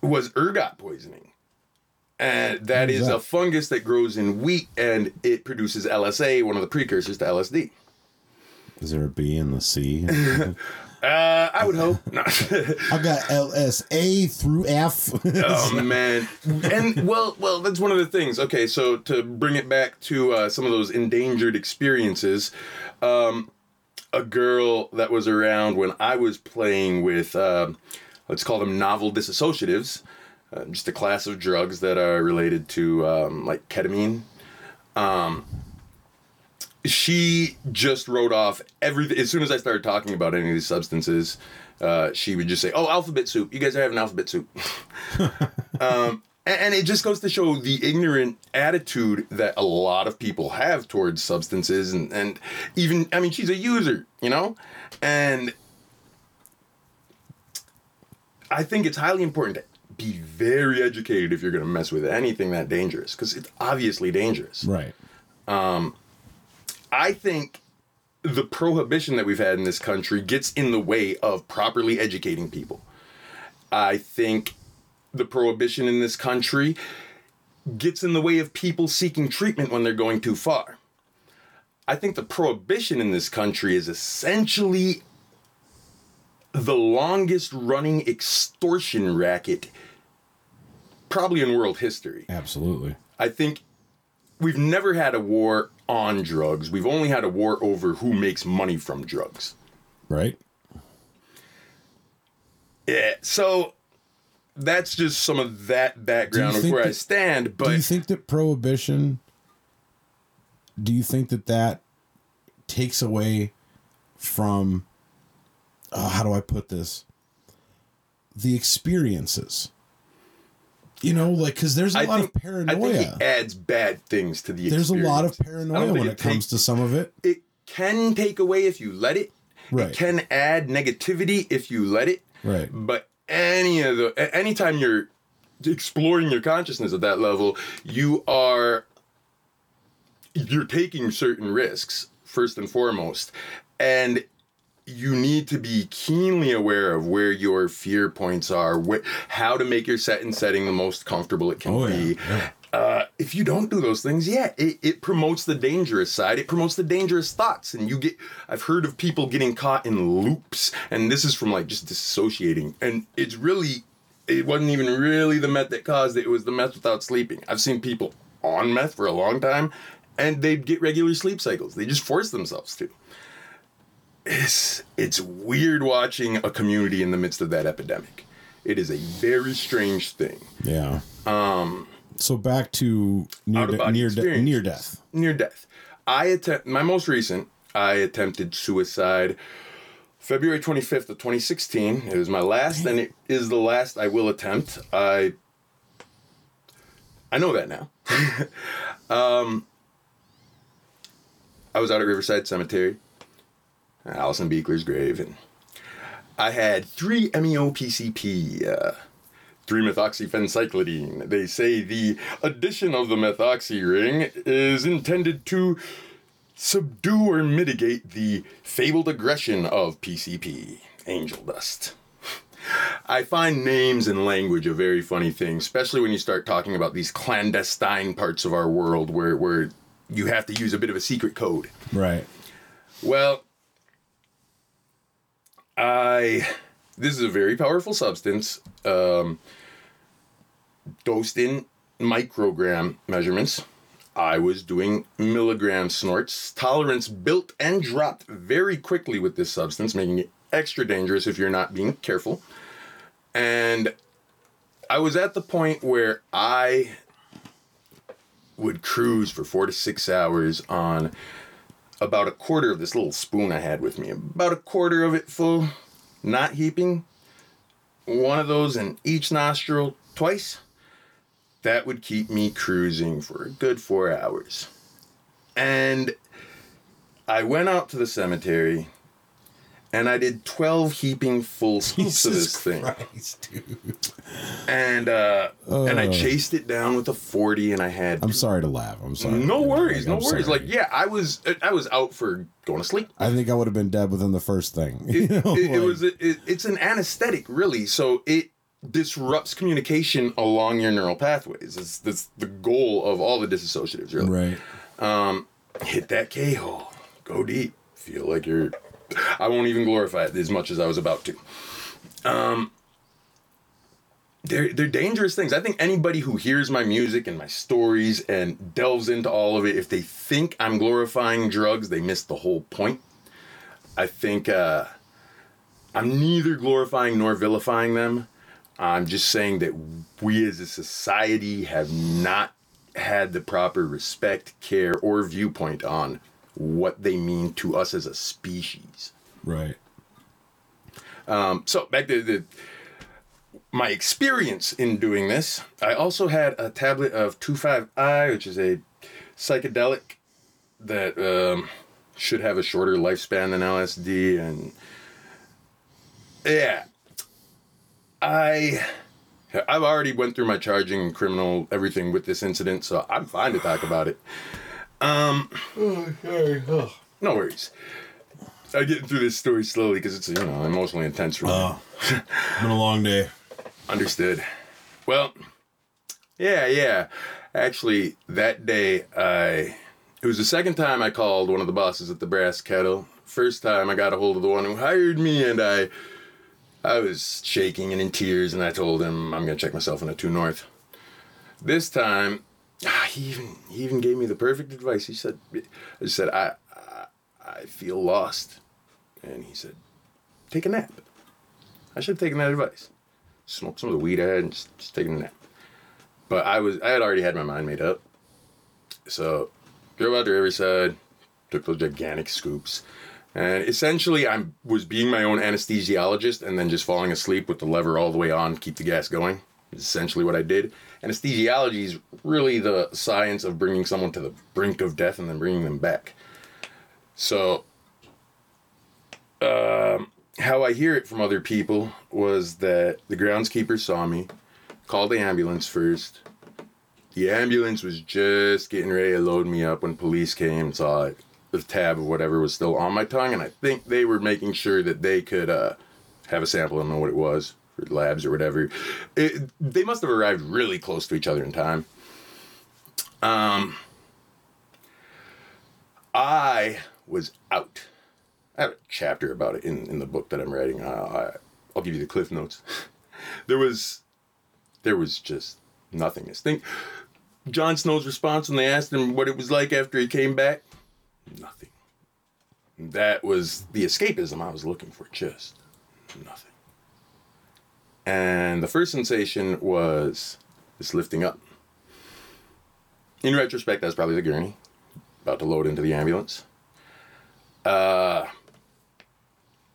was ergot poisoning and that is a fungus that grows in wheat and it produces lsa one of the precursors to lsd Is there a B in the C? *laughs* uh, i would hope no. *laughs* I got LSA through F. *laughs* oh man and well well that's one of the things okay so to bring it back to uh, some of those endangered experiences um, a girl that was around when i was playing with uh, let's call them novel disassociatives uh, just a class of drugs that are related to um, like ketamine. Um, she just wrote off everything as soon as i started talking about any of these substances uh, she would just say oh alphabet soup. You guys are having alphabet soup. *laughs* Um, and, and it just goes to show the ignorant attitude that a lot of people have towards substances and, and even i mean she's a user you know? And i think it's highly important to be very educated if you're going to mess with anything that dangerous because it's obviously dangerous right. Um, I think the prohibition that we've had in this country gets in the way of properly educating people. I think the prohibition in this country gets in the way of people seeking treatment when they're going too far. I think the prohibition in this country is essentially the longest running extortion racket probably in world history. Absolutely. I think we've never had a war on drugs. We've only had a war over who makes money from drugs. Right. Yeah. So that's just some of that background of where I that- stand. do you think that prohibition? Do you think that that takes away from? Oh, how do I put this? The experiences. You know, like because there's a I lot think, of I paranoia. think it adds bad things to the There's a lot of experience. I paranoia when it it comes to some of it. It can take away if you let it. Right. It can add negativity if you let it. Right. But any of the anytime you're exploring your consciousness at that level, you are you're taking certain risks first and foremost. And you need to be keenly aware of where your fear points are, wh- how to make your set and setting the most comfortable it can Oh, yeah, be. yeah. Uh, if you don't do those things, yeah, it, it promotes the dangerous side. It promotes the dangerous thoughts, and you get. I've heard of people getting caught in loops, and this is from like just dissociating, and it's really, it wasn't even really the meth that caused it. It was the meth without sleeping. I've seen people on meth for a long time, and they'd get regular sleep cycles. They just force themselves to. It's it's weird watching a community in the midst of that epidemic. It is a very strange thing. Yeah. Um. So back to near de- near de- near death. near death. I attempt my most recent. I attempted suicide February 25th of 2016. It was my last, and it is the last I will attempt. I I know that now. *laughs* um, I was out at Riverside Cemetery, Allison Beekler's grave, and I had three MEOPCP, uh, three methoxyphencyclidine. They say the addition of the methoxy ring is intended to subdue or mitigate the fabled aggression of PCP, angel dust. I find names and language a very funny thing, especially when you start talking about these clandestine parts of our world where, where you have to use a bit of a secret code. Right. Well, I. This is a very powerful substance, um, dosed in microgram measurements. I was doing milligram snorts. Tolerance built and dropped very quickly with this substance, making it extra dangerous if you're not being careful. And I was at the point where I would cruise for four to six hours on about a quarter of this little spoon I had with me, about a quarter of it full, not heaping, one of those in each nostril twice. That would keep me cruising for a good four hours. And I went out to the cemetery and I did 12 heaping full *laughs* scoops of this thing. Christ. And uh, and I Oh. chased it down with a 40 and I had I'm sorry to laugh. I'm sorry. no worries, no I'm worries. sorry. Like, yeah, I was I was out for going to sleep. I think I would have been dead within the first thing. *laughs* It, know, it, it was it, it's an anesthetic, really. So it disrupts communication along your neural pathways. It's that's the goal of all the disassociatives, really. right. Hit that K hole, go deep, feel like you're. I won't even glorify it as much as I was about to. Um, they're they're dangerous things. I think anybody who hears my music and my stories and delves into all of it, if they think I'm glorifying drugs, they miss the whole point. I think uh, I'm neither glorifying nor vilifying them. I'm just saying that we as a society have not had the proper respect, care, or viewpoint on what they mean to us as a species. Right. Um, so back to the my experience in doing this. I also had a tablet of 25i, which is a psychedelic that um, should have a shorter lifespan than LSD, and yeah, I. I've already went through my charging and criminal everything with this incident, so I'm fine to talk about it. Um, no worries. I'm getting through this story slowly because it's you know emotionally intense for me. Oh, it's been a long day. Understood. Well, yeah, yeah. Actually, that day I it was the second time I called one of the bosses at the Brass Kettle. First time I got a hold of the one who hired me and I I was shaking and in tears and I told him I'm to check myself in a 2 North. This time he even he even gave me the perfect advice. He said I said I I, I feel lost. And he said take a nap. I should have taken that advice smoked some of the weed I had and just, just taking a nap. But I was I had already had my mind made up. So drove out to Riverside, took those gigantic scoops. And essentially I was being my own anesthesiologist and then just falling asleep with the lever all the way on, keep the gas going. Is essentially what I did. Anesthesiology is really the science of bringing someone to the brink of death and then bringing them back. So um, how I hear it from other people was that the groundskeeper saw me, called the ambulance first. The ambulance was just getting ready to load me up when police came and saw it. The tab of whatever was still on my tongue, and I think they were making sure that they could uh, have a sample. and know what it was labs or whatever. It, they must have arrived really close to each other in time. Um, I was out. I have a chapter about it in, in the book that I'm writing. I, I'll give you the cliff notes. *laughs* there was, there was just nothingness. Think, Jon Snow's response when they asked him what it was like after he came back. Nothing. That was the escapism I was looking for. Just nothing. And the first sensation was this lifting up. In retrospect, that's probably the gurney about to load into the ambulance. Uh,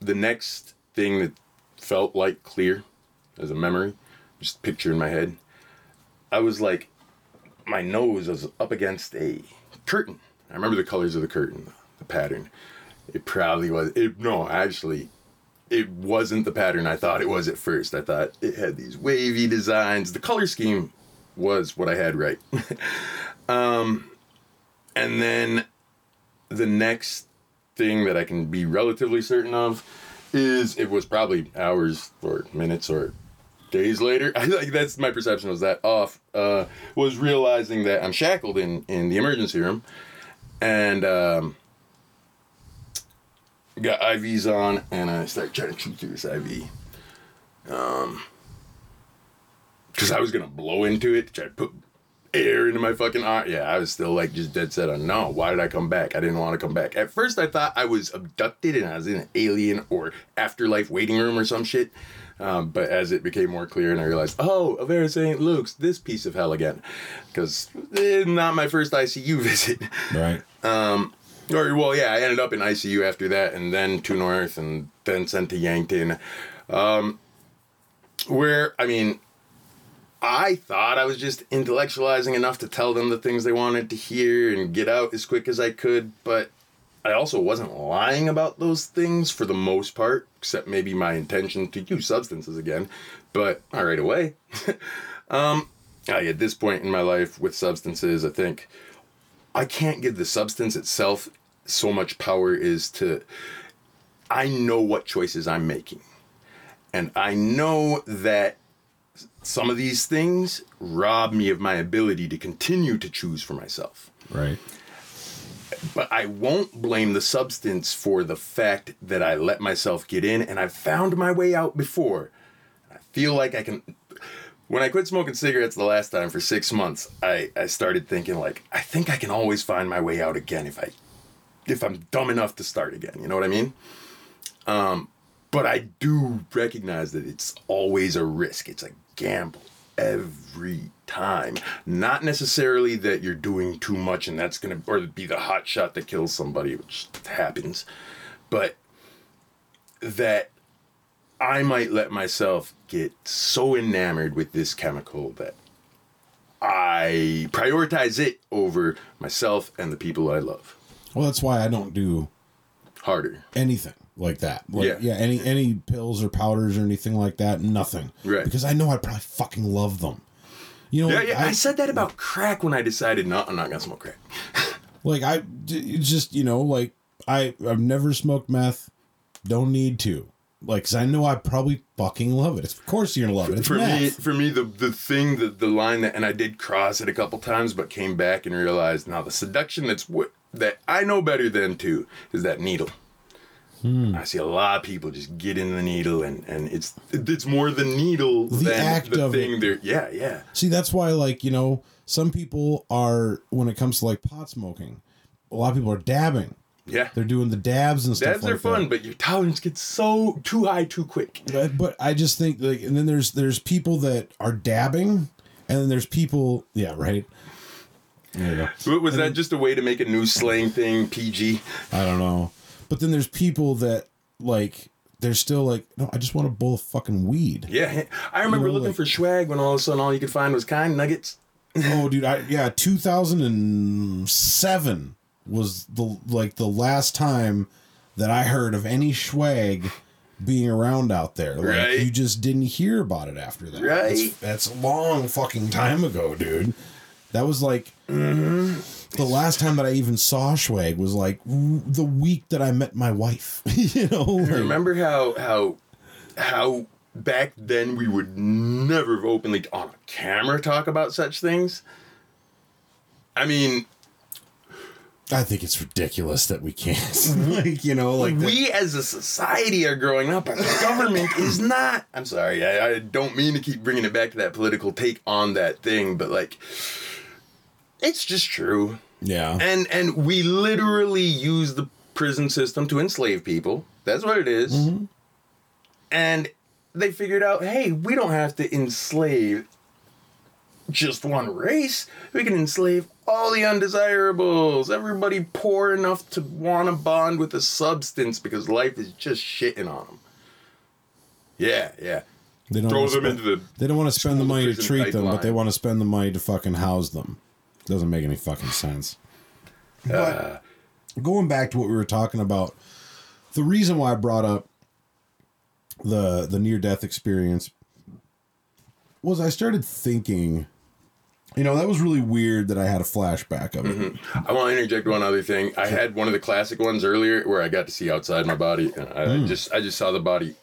the next thing that felt like clear as a memory, just picture in my head, I was like, my nose was up against a curtain. I remember the colors of the curtain, the pattern. It probably was. It, no, actually, it wasn't the pattern I thought it was at first. I thought it had these wavy designs. The color scheme was what I had right. *laughs* um, and then the next thing that I can be relatively certain of is it was probably hours or minutes or days later. *laughs* I like that's my perception was that off. Uh, was realizing that I'm shackled in in the emergency room, and um, got IVs on, and I start trying to chew through this IV. Um, because I was gonna blow into it to try to put air into my fucking arm. Yeah, I was still like just dead set on no. Why did I come back? I didn't want to come back. At first, I thought I was abducted and I was in an alien or afterlife waiting room or some shit. Um, but as it became more clear and I realized, oh, Avera St. Luke's, this piece of hell again. Because eh, not my first ICU *laughs* visit. Right. Um, or, well, yeah, I ended up in ICU after that and then to North and then sent to Yankton. Um, where, I mean, I thought I was just intellectualizing enough to tell them the things they wanted to hear and get out as quick as I could, but I also wasn't lying about those things for the most part, except maybe my intention to use substances again, but not right away. *laughs* um, I, at this point in my life with substances, I think I can't give the substance itself so much power is to I know what choices I'm making. And I know that some of these things rob me of my ability to continue to choose for myself. Right. But I won't blame the substance for the fact that I let myself get in and I've found my way out before. I feel like I can. When I quit smoking cigarettes the last time for six months, I, I started thinking like I think I can always find my way out again if I if I'm dumb enough to start again. You know what I mean? Um, but I do recognize that it's always a risk. It's a gamble every time. Not necessarily that you're doing too much and that's gonna or be the hot shot that kills somebody, which happens, but that I might let myself get so enamored with this chemical that I prioritize it over myself and the people I love. Well, that's why I don't do Harder. anything like that. Like, Yeah. yeah. Any any pills or powders or anything like that. Nothing. Right. Because I know I'd probably fucking love them. You know. Yeah, like, yeah. I, said that about crack when I decided not. I'm not gonna smoke crack. *laughs* Like I, just you know, like I I've never smoked meth. Don't need to. Like, cause I know I probably fucking love it. Of course you're gonna love it. It's for me, for me, the the thing, the the line that, and I did cross it a couple times, but came back and realized now the seduction that's what that I know better than too is that needle. Hmm. I see a lot of people just get in the needle, and and it's it's more the needle The than act the of thing. There, yeah, yeah, See, that's why, like, you know, some people are, when it comes to like pot smoking, a lot of people are dabbing. Yeah. They're doing the dabs and stuff Dabs like are fun, that. but your tolerance gets so too high too quick. But, but I just think, like, and then there's there's people that are dabbing, and then there's people, yeah, right. There you go. But was that just a way to make a new slang thing PG? I don't know. But then there's people that like they're still like, no, I just want a bowl of fucking weed. Yeah, I remember know, looking like- for swag when all of a sudden all you could find was kind nuggets. oh, dude, I yeah, two thousand and seven was the like the last time that I heard of any swag being around out there. Like Right. you just didn't hear about it after that. Right. That's, that's a long fucking time ago, dude. That was like Mm-hmm. the last time that I even saw swag was like the week that I met my wife. *laughs* you know, like- Remember how how how back then we would never openly on a camera talk about such things? I mean, I think it's ridiculous that we can't. *laughs* Mm-hmm. like, you know, like that- we as a society are growing up, and the government *laughs* is not. I'm sorry, I, I don't mean to keep bringing it back to that political take on that thing, but like, it's just true. yeah. And and we literally use the prison system to enslave people. That's what it is. Mm-hmm. And they figured out, hey, we don't have to enslave just one race. We can enslave all the undesirables. Everybody poor enough to want to bond with a substance because life is just shitting on them. Yeah, yeah. They don't Throw wanna them spend- into the They don't want to spend the money to treat them, but they want to spend the money to fucking house them. Doesn't make any fucking sense. But uh. going back to what we were talking about, the reason why I brought up the the near death experience was I started thinking, you know, that was really weird that I had a flashback of it. I want to interject one other thing. I had one of the classic ones earlier where I got to see outside my body. I Hmm. just I just saw the body.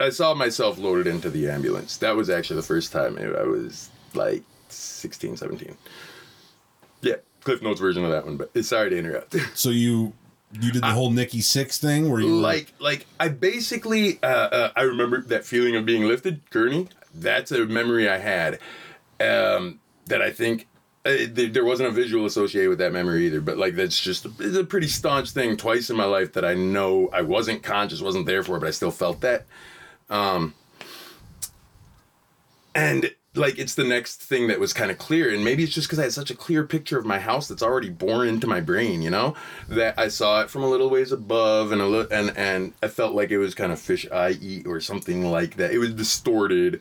I saw myself loaded into the ambulance. That was actually the first time I was like 16, 17. Yeah, Cliff Notes version of that one. But sorry to interrupt. *laughs* So you you did the whole Nikki Sixx thing where you like like I basically uh, uh, I remember that feeling of being lifted, gurney. That's a memory I had. Um, that I think uh, there, wasn't a visual associated with that memory either. But like that's just it's a pretty staunch thing. Twice in my life that I know I wasn't conscious, wasn't there for, but I still felt that. Um, and like it's the next thing that was kind of clear and maybe it's just because i had such a clear picture of my house that's already born into my brain you know that i saw it from a little ways above and a little and and i felt like it was kind of fish eye eat or something like that it was distorted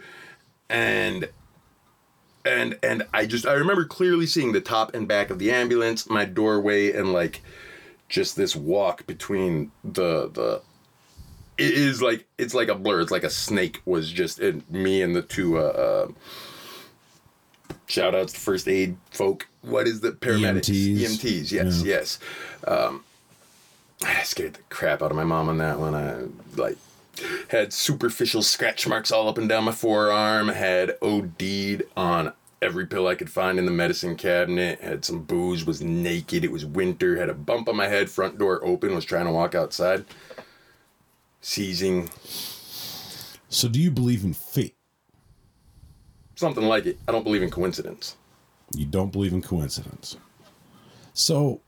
and and and i just i remember clearly seeing the top and back of the ambulance my doorway and like just this walk between the the it is like it's like a blur. It's like a snake was just in me and the two. Uh, uh, shout outs to first aid folk. What is the paramedics? EMTs. EMTs. Yes, yes. Um, *sighs* I scared the crap out of my mom on that one. I like had superficial scratch marks all up and down my forearm. Had OD'd on every pill I could find in the medicine cabinet. Had some booze. Was naked. It was winter. Had a bump on my head. Front door open. Was trying to walk outside seizing, So do you believe in fate? something like it. I don't believe in coincidence. You don't believe in coincidence. So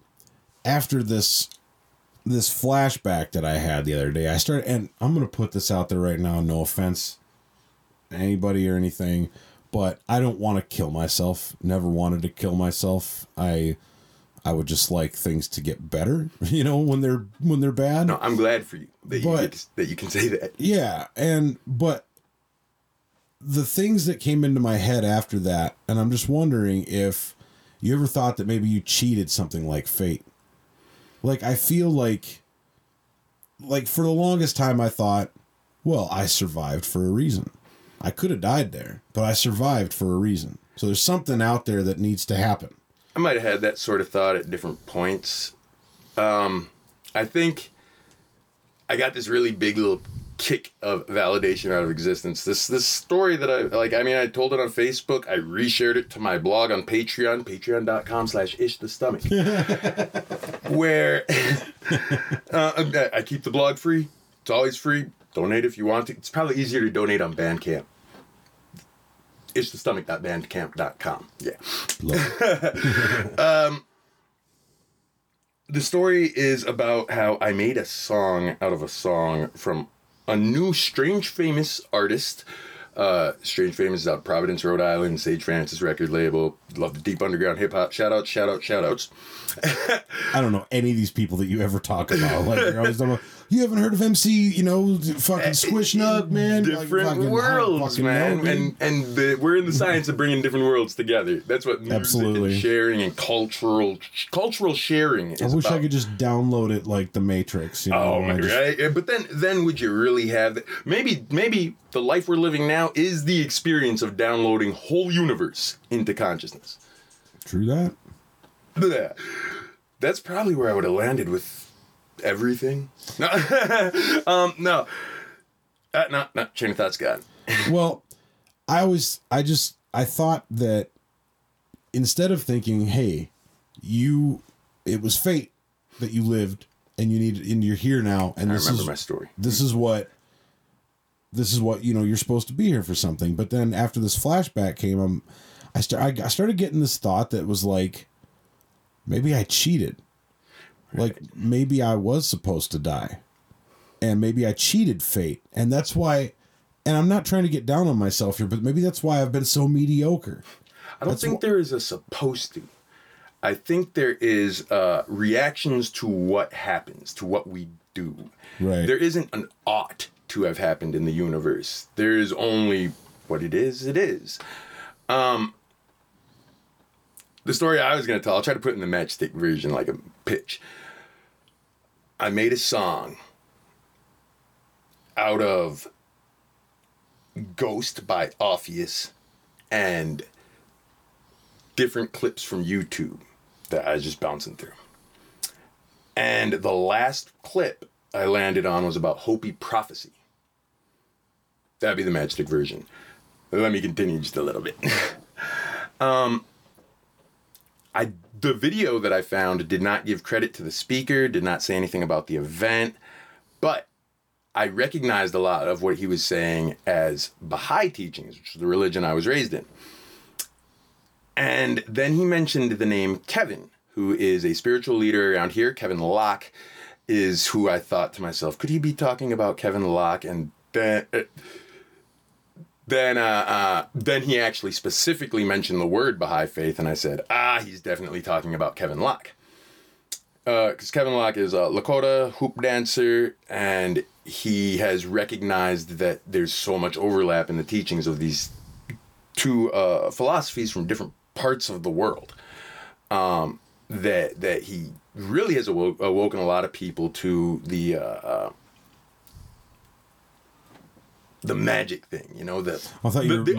after this this flashback that I had the other day, I started and I'm gonna put this out there right now, no offense to anybody or anything, but I don't want to kill myself. Never wanted to kill myself. I I would just like things to get better, *laughs* you know, when they're when they're bad. No, I'm glad for you that you But- get, that you can say that. Yeah, and but the things that came into my head after that, and I'm just wondering if you ever thought that maybe you cheated something like fate. Like I feel like like for the longest time I thought, well, I survived for a reason. I could have died there, but I survived for a reason. So there's something out there that needs to happen. I might have had that sort of thought at different points. Um, I think I got this really big little kick of validation out of existence. This this story that I like. I mean, I told it on Facebook. I reshared it to my blog on Patreon, patreon.com slash ish the stomach. *laughs* where *laughs* uh, I keep the blog free. It's always free. Donate if you want to. It's probably easier to donate on Bandcamp. Ishthestomach.bandcamp.com. Yeah. Look, *laughs* the story is about how I made a song out of a song from a new strange famous artist. Uh, strange famous is out of Providence, Rhode Island, Sage Francis record label. Love the deep underground hip hop. Shout out, shout out, shout outs. *laughs* I don't know any of these people that you ever talk about. Like you're always talking about, you haven't heard of MC, you know, fucking Squish Nug, eh, man. Like, Different fucking, worlds, man. know, and and the, we're in the science of bringing different worlds together. That's what Absolutely. and sharing and cultural cultural sharing is I wish about. I could just download it like the Matrix. You know, Oh my just- right? But then then would you really have that? Maybe maybe the life we're living now is the experience of downloading whole universe into consciousness. True that. That's probably where I would have landed with everything. No, *laughs* um, no, uh, no, no. Chain of thought's gone. *laughs* Well, I always, I just, I thought that instead of thinking, hey, you, it was fate that you lived and you need, and you're here now, and I this remember is my story. this is what this is what you know you're supposed to be here for something but then after this flashback came um, I, start, I, I started getting this thought that was like maybe i cheated like maybe i was supposed to die and maybe i cheated fate and that's why and i'm not trying to get down on myself here but maybe that's why i've been so mediocre I don't That's think wh- there is a supposed to. I think there is uh, reactions to what happens, to what we do. Right. There isn't an ought to have happened in the universe. There is only what it is, it is. Um, the story I was going to tell, I'll try to put it in the matchstick version like a pitch. I made a song out of Ghost by Orpheus and different clips from YouTube that I was just bouncing through. And the last clip I landed on was about Hopi prophecy. That'd be the matchstick version. Let me continue just a little bit. *laughs* um, I the video that I found did not give credit to the speaker, did not say anything about the event, but I recognized a lot of what he was saying as Baha'i teachings, which is the religion I was raised in. And then he mentioned the name Kevin, who is a spiritual leader around here. Kevin Locke is who I thought to myself, could he be talking about Kevin Locke? And then, uh, then, uh, uh, then he actually specifically mentioned the word Baha'i faith, and I said, ah, he's definitely talking about Kevin Locke. Because Kevin Locke is a Lakota hoop dancer, and he has recognized that there's so much overlap in the teachings of these two uh, philosophies from different parts of the world. Um, that that he really has awo- awoken a lot of people to the uh, uh, the magic thing, you know, the I thought you the, were- the you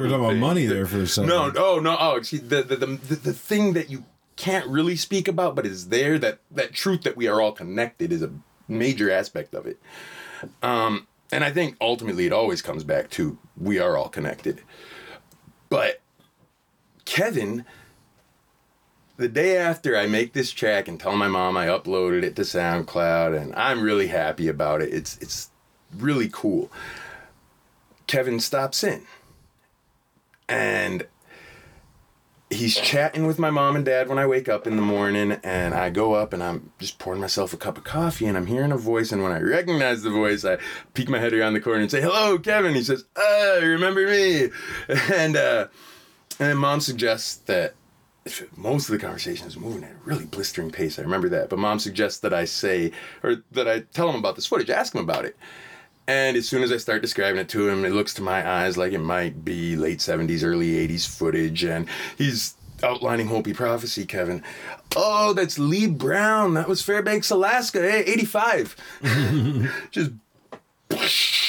were talking about money The- there for a second. No, oh no, oh, the the, the the the thing that you can't really speak about, but is there. That that truth that we are all connected is a major aspect of it. Um, and I think ultimately it always comes back to we are all connected. But Kevin, the day after I make this track and tell my mom I uploaded it to SoundCloud and I'm really happy about it. It's it's really cool. Kevin stops in. And he's chatting with my mom and dad when I wake up in the morning and I go up and I'm just pouring myself a cup of coffee and I'm hearing a voice and when I recognize the voice I peek my head around the corner and say hello Kevin. He says oh remember me? *laughs* And uh and mom suggests that most of the conversation is moving at a really blistering pace I remember that but mom suggests that I say or that I tell him about this footage ask him about it and as soon as I start describing it to him, it looks to my eyes like it might be late 70s, early 80s footage. And he's outlining Hopi prophecy, Kevin. Oh, that's Lee Brown. That was Fairbanks, Alaska, eh? 85. *laughs* Just. *laughs*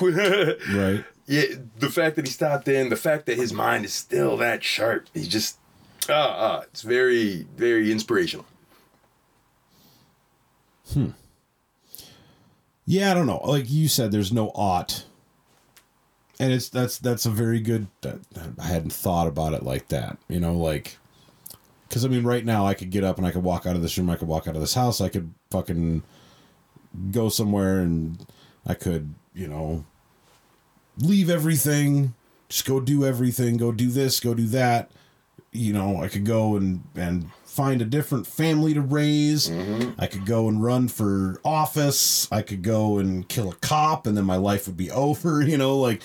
Right. Yeah, the fact that he stopped in, the fact that his mind is still that sharp, he's just. Ah, ah, it's very, very inspirational. Yeah, I don't know. Like you said, there's no ought, and it's that's that's a very good. I hadn't thought about it like that. You know, like because I mean, right now I could get up and I could walk out of this room. I could walk out of this house. I could fucking go somewhere and I could, you know, leave everything, just go do everything, go do this, go do that. You know, I could go and and find a different family to raise. Mm-hmm. I could go and run for office. I could go and kill a cop and then my life would be *laughs* over, you know, like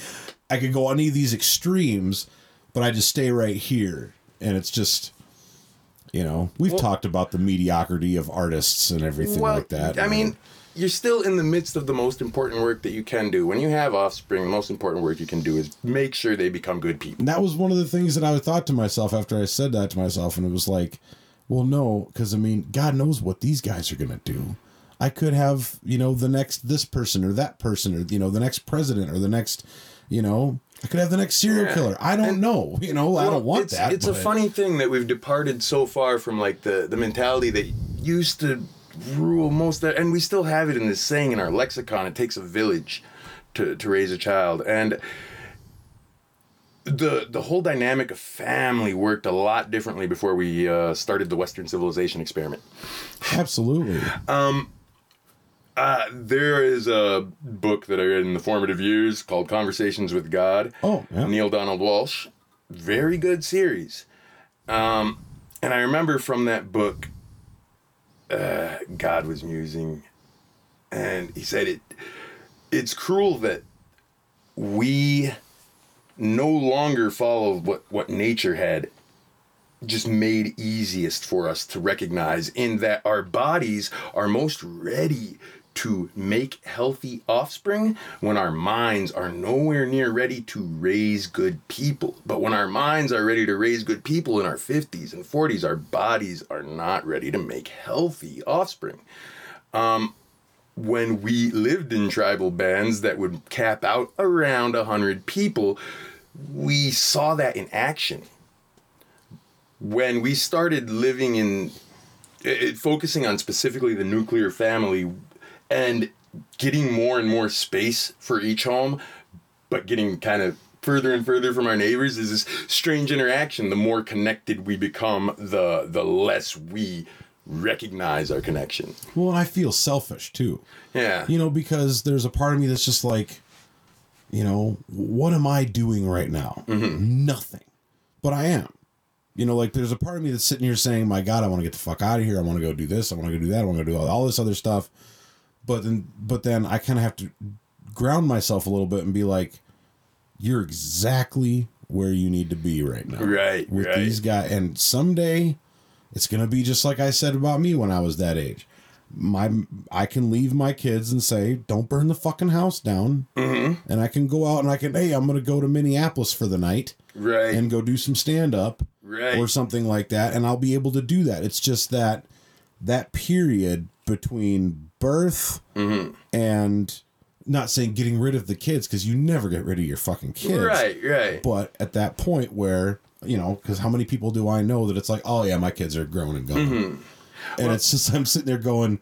I could go on any of these extremes, but I just stay right here. And it's just you know, we've talked about the mediocrity of artists and everything like that. I mean, you're still in the midst of the most important work that you can do. When you have offspring, the most important work you can do is make sure they become good people. And that was one of the things that I thought to myself after I said that to myself, and it was like, well, no, because I mean, God knows what these guys are gonna do. I could have, you know, the next this person or that person or you know the next president or the next, you know, I could have the next serial Yeah. killer. I don't And- know, you know, I don't want it's, that. It's a funny thing that we've departed so far from like the the mentality that used to rule most of, and we still have it in this saying in our lexicon. It takes a village to to raise a child, and the the whole dynamic of family worked a lot differently before we uh, started the Western civilization experiment. Absolutely. Uh, there is a book that I read in the formative years called Conversations with God. Oh, yeah. Neale Donald Walsch. Very good series. Um, and I remember from that book, uh, God was musing, and he said it. It's cruel that we no longer follow what what nature had just made easiest for us to recognize in that our bodies are most ready to make healthy offspring when our minds are nowhere near ready to raise good people. But when our minds are ready to raise good people in our 50s and 40s, our bodies are not ready to make healthy offspring. Um, when we lived in tribal bands that would cap out around 100 people, we saw that in action. When we started living in it, focusing on specifically the nuclear family and getting more and more space for each home but getting kind of further and further from our neighbors is this strange interaction. The more connected we become the the less we recognize our connection. Well, I feel selfish too. yeah. You know, because there's a part of me that's just like, you know, what am I doing right now? Mm-hmm. Nothing. But I am. You know, like there's a part of me that's sitting here saying, "My God, I want to get the fuck out of here. I want to go do this. I want to go do that. I want to do all, all this other stuff." But then, but then I kind of have to ground myself a little bit and be like, "You're exactly where you need to be right now, Right, With right. these guys, and someday it's gonna be just like I said about me when I was that age. My I can leave my kids and say, "Don't burn the fucking house down," Mm-hmm. and I can go out and I can, hey, I'm gonna go to Minneapolis for the night right and go do some stand up right or something like that and I'll be able to do that. It's just that that period between birth Mm-hmm. and not saying getting rid of the kids because you never get rid of your fucking kids. right right But at that point where, you know, because how many people do I know that it's like, oh yeah, my kids are grown and gone. Mm-hmm. And it's just, I'm sitting there going,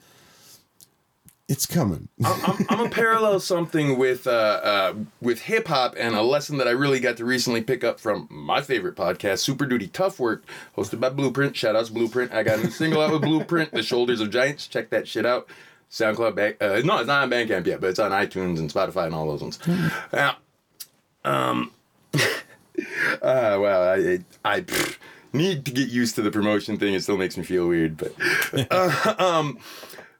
it's coming. I'm, I'm gonna parallel something with uh, uh, with hip hop and a lesson that I really got to recently pick up from my favorite podcast, Super Duty Tough Work, hosted by Blueprint. Shout outs Blueprint. I got a new single out with Blueprint, The Shoulders of Giants. Check that shit out. SoundCloud back. Uh, no, it's not on Bandcamp yet, but it's on iTunes and Spotify and all those ones. Now, um, *laughs* uh, wow, I I, I need to get used to the promotion thing. It still makes me feel weird, but. Uh, *laughs* um,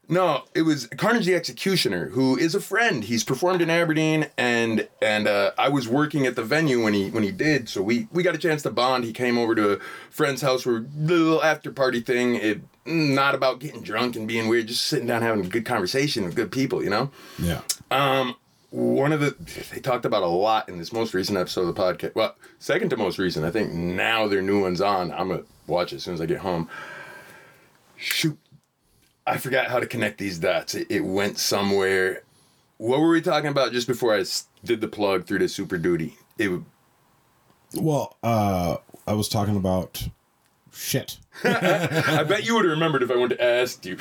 no, it was Carnage the Executioner, who is a friend. He's performed in Aberdeen, and and uh, I was working at the venue when he when he did. So we we got a chance to bond. He came over to a friend's house for a little after party thing. It not about getting drunk and being weird, just sitting down having a good conversation with good people, you know. yeah. Um, one of the they talked about a lot in this most recent episode of the podcast. Well, second to most recent, I think. Now their new one's on. I'm gonna watch it as soon as I get home. Shoot, I forgot how to connect these dots. It, it went somewhere. What were we talking about just before I did the plug through the Super Duty? It w- Well, uh, I was talking about shit. *laughs* I bet you would have remembered if I would to ask you.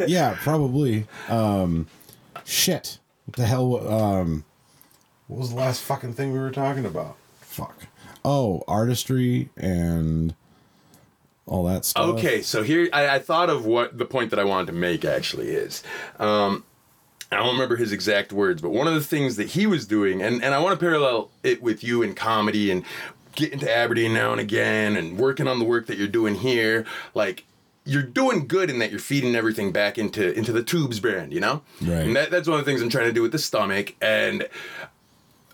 *laughs* yeah, probably. Um, shit. What the hell? Um, what was the last fucking thing we were talking about? Fuck. Oh, artistry and all that stuff. Okay, so here I, I thought of what the point that I wanted to make actually is. Um, I don't remember his exact words, but one of the things that he was doing, and, and I want to parallel it with you in comedy and getting to Aberdeen now and again and working on the work that you're doing here. Like, you're doing good in that you're feeding everything back into into the tubes brand, you know? Right. And that, that's one of the things I'm trying to do with the stomach. And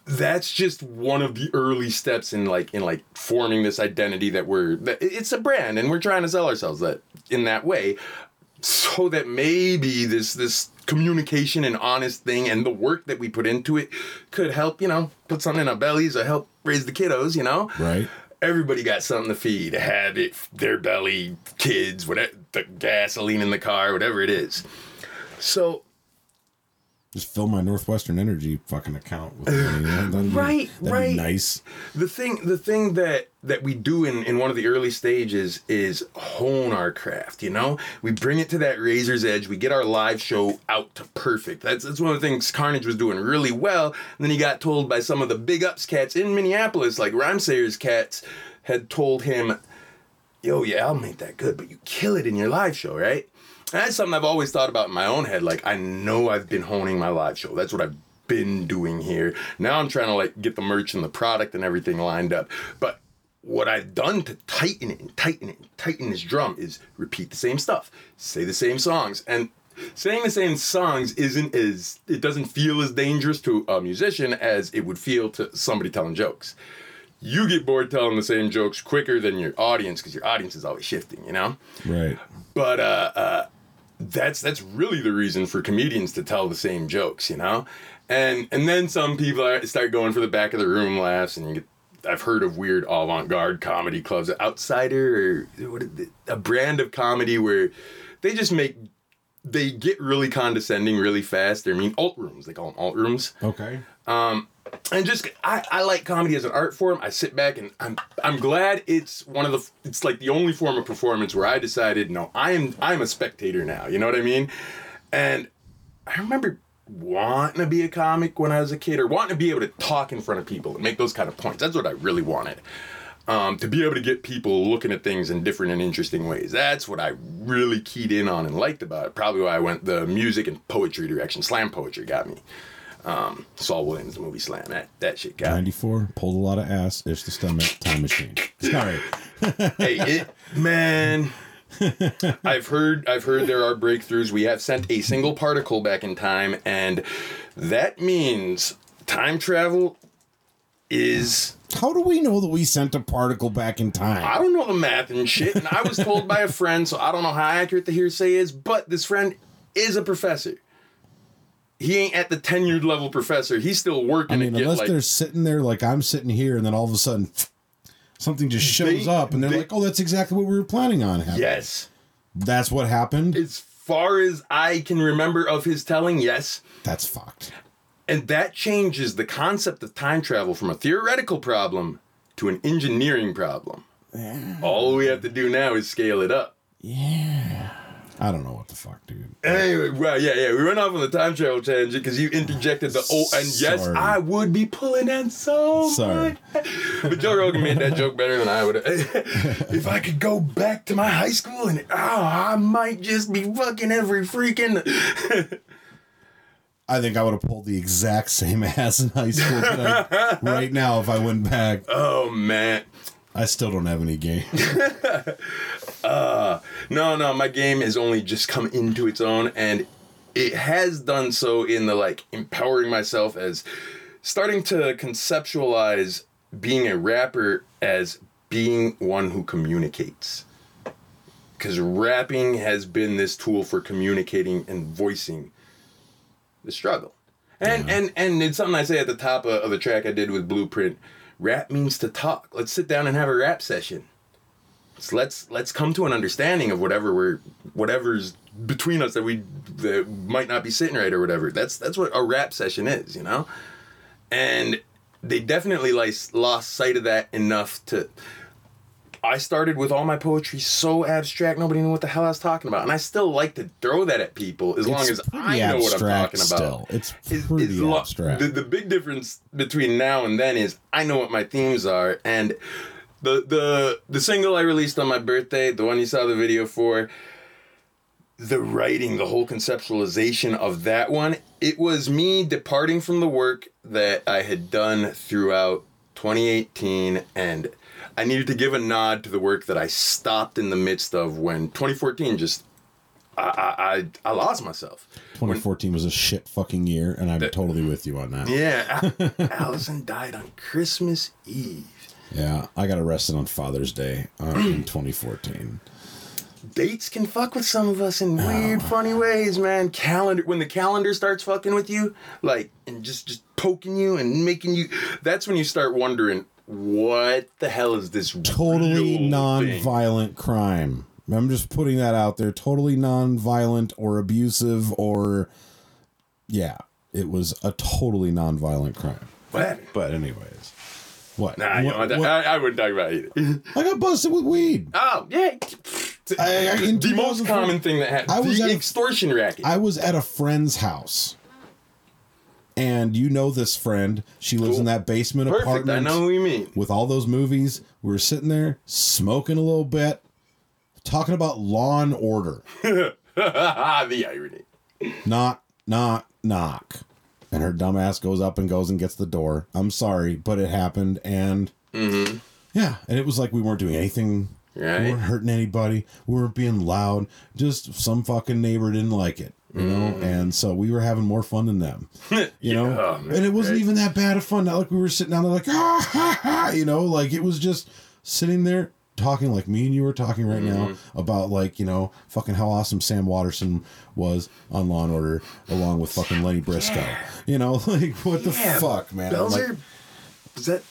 that's just one of the early steps in like in like forming this identity that we're that it's a brand and we're trying to sell ourselves that in that way so that maybe this this communication and honest thing and the work that we put into it could help you know put something in our bellies or help raise the kiddos you know Right. Everybody got something to feed a habit their belly kids whatever the gasoline in the car whatever it is. So Just fill my Northwestern Energy fucking account with money. *laughs* That'd be- Right, that'd right. Be nice. the thing the thing that that we do in in one of the early stages is hone our craft you know we bring it to that razor's edge we get our live show out to perfect that's that's one of the things carnage was doing really well and then he got told by some of the big ups cats in minneapolis like rhymesayers cats had told him yo your album ain't that good but you kill it in your live show right and that's something i've always thought about in my own head like i know i've been honing my live show that's what i've been doing here now i'm trying to like get the merch and the product and everything lined up but what I've done to tighten it and tighten it and tighten this drum is repeat the same stuff, say the same songs, and saying the same songs isn't as it doesn't feel as dangerous to a musician as it would feel to somebody telling jokes. You get bored telling the same jokes quicker than your audience because your audience is always shifting, you know. Right. But uh, uh, that's that's really the reason for comedians to tell the same jokes, you know. And and then some people start going for the back of the room laughs, and you get. I've heard of weird avant-garde comedy clubs, Outsider, or what a brand of comedy where they just make they get really condescending really fast. They're mean alt rooms. They call them alt rooms. Okay. Um, And just I, I like comedy as an art form. I sit back and I'm I'm glad it's one of the it's like the only form of performance where I decided no I am I'm a spectator now. You know what I mean? And I remember wanting to be a comic when I was a kid or wanting to be able to talk in front of people and make those kind of points. That's what I really wanted. Um, to be able to get people looking at things in different and interesting ways. That's what I really keyed in on and liked about it. Probably why I went the music and poetry direction. Slam poetry got me. Um, Saul Williams, the movie Slam, that, that shit got me. 94, pulled a lot of ass, Ish the stomach, time machine. Sorry. *laughs* hey, it, man. I've heard I've heard there are breakthroughs. We have sent a single particle back in time, and that means time travel is How do we know that we sent a particle back in time? I don't know the math and shit. And I was told by a friend, so I don't know how accurate the hearsay is, but this friend is a professor. He ain't at the tenured level professor. He's still working I mean, unless like they're sitting there like I'm sitting here, and then all of a sudden *sniffs* something just shows They- up, and they're they- like, "Oh, that's exactly what we were planning on." Happening. yes. That's what happened. As far as I can remember of his telling, yes. That's fucked. And that changes the concept of time travel from a theoretical problem to an engineering problem. All we have to do now is scale it up. Yeah. I don't know what the fuck, dude. Anyway, well, yeah, yeah, we went off on the time travel tangent because you interjected the oh, and yes, Sorry. I would be pulling that so Sorry. much. *laughs* But Joe Rogan made that joke better than I would. *laughs* if I could go back to my high school and oh, I might just be fucking every freaking. I think I would have pulled the exact same *laughs* ass in high school I, *laughs* right now if I went back. oh man, I still don't have any game. *laughs* uh, No, no, my game has only just come into its own, and it has done so in the like empowering myself as starting to conceptualize being a rapper as being one who communicates. Because rapping has been this tool for communicating and voicing the struggle. And and and it's something I say at the top of, of the track I did with Blueprint. Rap means to talk. Let's sit down and have a rap session. So let's let's come to an understanding of whatever we're whatever's between us that we that might not be sitting right or whatever. That's that's what a rap session is, you know. And they definitely like lost sight of that enough to. I started with all my poetry so abstract, nobody knew what the hell I was talking about, and I still like to throw that at people as long as I know what I'm talking about. Still, it's pretty is lo- abstract. The, the big difference between now and then is I know what my themes are, and the the the single I released on my birthday, the one you saw the video for, the writing, the whole conceptualization of that one, it was me departing from the work that I had done throughout 2018 and I needed to give a nod to the work that I stopped in the midst of when 2014 just I I, I, lost myself. 2014 was a shit fucking year, and I'm totally with you on that. Yeah, *laughs* Allison died on Christmas Eve. Yeah, I got arrested on Father's Day uh, in 2014. Dates can fuck with some of us in weird, funny ways, man. Calendar when the calendar starts fucking with you, like and just just poking you and making you. That's when you start wondering what the hell is this Totally non-violent crime. I'm just putting that out there. Totally non-violent or abusive or yeah, it was a totally non-violent crime. What? But anyways, what? Nah, What- what- I, I wouldn't talk about it. I got busted with weed. oh yeah, I- I- the most common thing that happened. I was The at a- extortion racket. I was at a friend's house. And you know this friend. She lives in that basement Perfect. apartment I know who you mean. with all those movies. We were sitting there smoking a little bit, talking about law and order. *laughs* the irony. Knock, knock, knock. And her dumbass goes up and goes and gets the door. I'm sorry, but it happened. And mm-hmm. yeah, and it was like we weren't doing anything. Right. We weren't hurting anybody. We weren't being loud. Just some fucking neighbor didn't like it. You know, and so we were having more fun than them, *laughs* you know, Yeah, man, and it wasn't right. even that bad of fun. Not like we were sitting down there like ah ha ha, you know, like it was just sitting there talking like me and you are talking right now Mm-hmm. about like you know fucking how awesome Sam Waterston was on Law and Order along with fucking Lenny Briscoe, you know, *laughs* like what the fuck, man? Belzer, Like, is that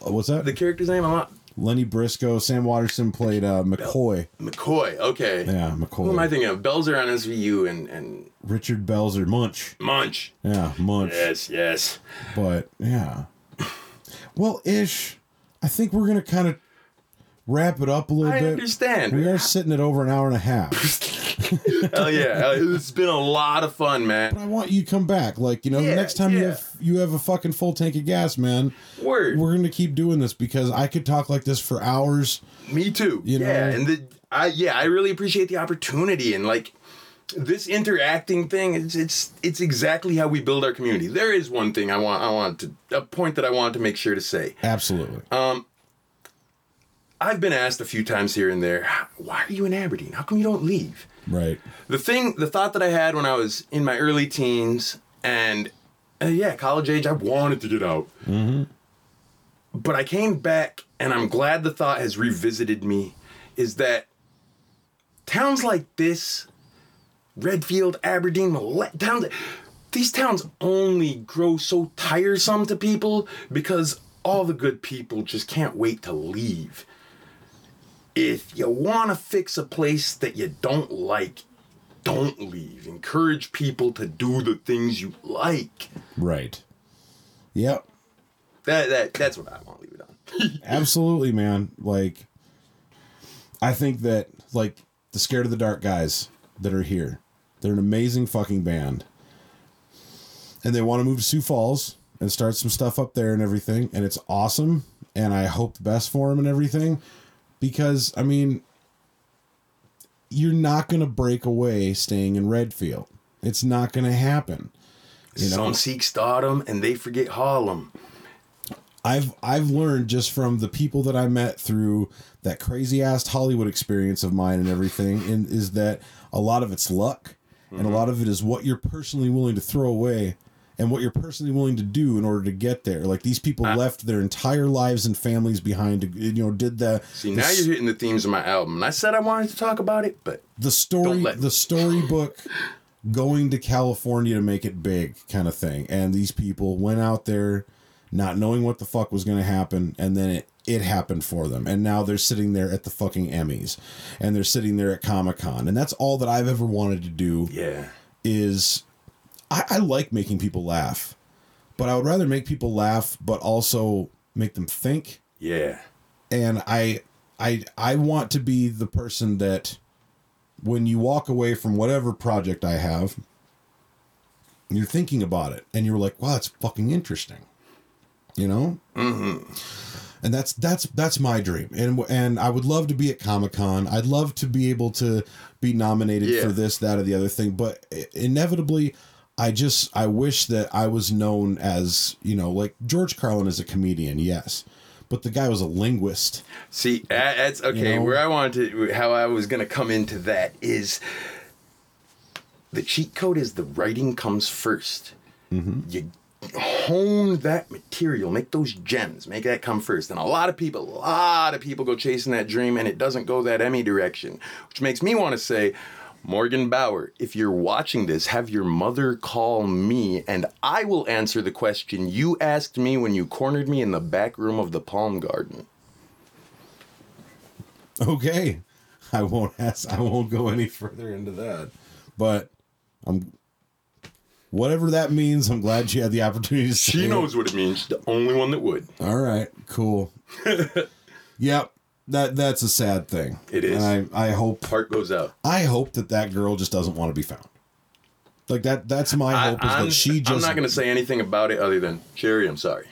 what's that? the character's name? I'm not. Lenny Briscoe, Sam Waterston played uh, McCoy. McCoy. Okay. Yeah, McCoy. Who am I thinking of? Belzer on SVU and and Richard Belzer, Munch. Munch. Yeah, Munch. Yes, yes. But yeah. Well, ish. I think we're gonna kind of wrap it up a little I bit. I understand. We are sitting at over an hour and a half. *laughs* *laughs* Hell yeah, it's been a lot of fun, man. But I want you to come back. Like you know, Yeah, next time you have you have a fucking full tank of gas, man. Word. We're gonna keep doing this because I could talk like this for hours. Me too. You yeah, know? and the I yeah, I really appreciate the opportunity and like this interacting thing. It's it's it's exactly how we build our community. There is one thing I want I want to a point that I want to make sure to say. Absolutely. um I've been asked a few times here and there, why are you in Aberdeen? How come you don't leave? Right. The thing, the thought that I had when I was in my early teens and uh, yeah, college age, I wanted to get out. Mm-hmm. But I came back, and I'm glad the thought has revisited me. Is that towns like this, Redfield, Aberdeen, Mellette, towns, these towns only grow so tiresome to people because all the good people just can't wait to leave. If you want to fix a place that you don't like, don't leave. Encourage people to do the things you like. Right. Yep. That that that's what I want to leave it on. *laughs* Absolutely, man. Like, I think that like the Scared of the Dark guys that are here, they're an amazing fucking band, and they want to move to Sioux Falls and start some stuff up there and everything, and it's awesome. And I hope the best for them and everything, because I mean, you're not gonna break away staying in Redfield. It's not gonna happen. You know, Some seek stardom and they forget Harlem. I've I've learned just from the people that I met through that crazy ass Hollywood experience of mine and everything, and is that a lot of it's luck, and a mm-hmm. lot of it is what you're personally willing to throw away, and what you're personally willing to do in order to get there. Like these people left their entire lives and families behind. To, you know, did the See, the now you're hitting the themes of my album. And I said I wanted to talk about it, but the story the storybook going to California to make it big kind of thing. And these people went out there not knowing what the fuck was going to happen and then it it happened for them. And now they're sitting there at the fucking Emmys and they're sitting there at Comic-Con. And that's all that I've ever wanted to do yeah. is I, I like making people laugh. But I would rather make people laugh but also make them think Yeah. and I I I want to be the person that when you walk away from whatever project I have, you're thinking about it and you're like, wow, that's fucking interesting. You know? Mm-hmm. And that's that's that's my dream. And and I would love to be at Comic Con. I'd love to be able to be nominated Yeah. for this, that, or the other thing. But inevitably I just I wish that I was known as, you know, like George Carlin is a comedian, yes. But the guy was a linguist. See, that's okay. You know? Where I wanted to, how I was going to come into that is the cheat code is the writing comes 1st mm-hmm. You hone that material, make those gems, make that come first. And a lot of people, a lot of people go chasing that dream and it doesn't go that Emmy direction, which makes me want to say, Morgan Bauer, if you're watching this, have your mother call me and I will answer the question you asked me when you cornered me in the back room of the Palm Garden. Okay. I won't ask I won't go any further into that. But I'm whatever that means, I'm glad she had the opportunity to say She it. knows what it means. She's the only one that would. All right, cool. *laughs* yep. That that's a sad thing. It is. And I I hope Heart goes out. I hope that that girl just doesn't want to be found. Like that that's my hope is I'm, that she just I'm not going to say anything about it other than Sherry. I'm sorry,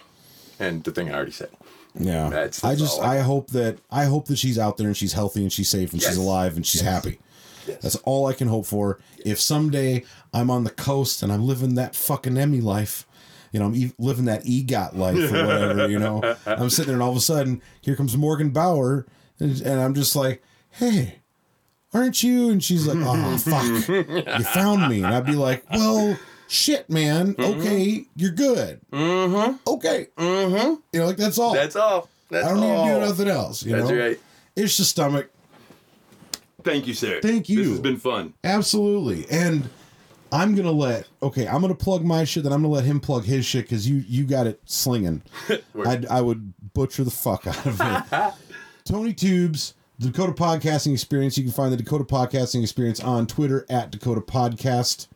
and the thing I already said. Yeah. That's- I just I- I hope that I hope that she's out there and she's healthy and she's safe and Yes. she's alive and she's happy. Yes. That's all I can hope for. If someday I'm on the coast and I'm living that fucking Emmy life, you know, I'm living that EGOT life or whatever, you know, *laughs* I'm sitting there and all of a sudden here comes Morgan Bauer and, and I'm just like, hey, aren't you? And she's like, oh, *laughs* fuck. You found me. And I'd be like, well, shit, man. Okay, you're good. Mm-hmm. Okay. Mm-hmm. You know, like, that's all. That's all. That's I don't all. need to do nothing else. You That's know? right. It's the stomach. Thank you, sir. Thank you. This has been fun. Absolutely. And I'm gonna let okay, I'm gonna plug my shit, then I'm gonna let him plug his shit because you you got it slinging. *laughs* I I would butcher the fuck out of it. *laughs* Tony Tubes, the Dakota Podcasting Experience. You can find the Dakota Podcasting Experience on Twitter at Dakota Podcast.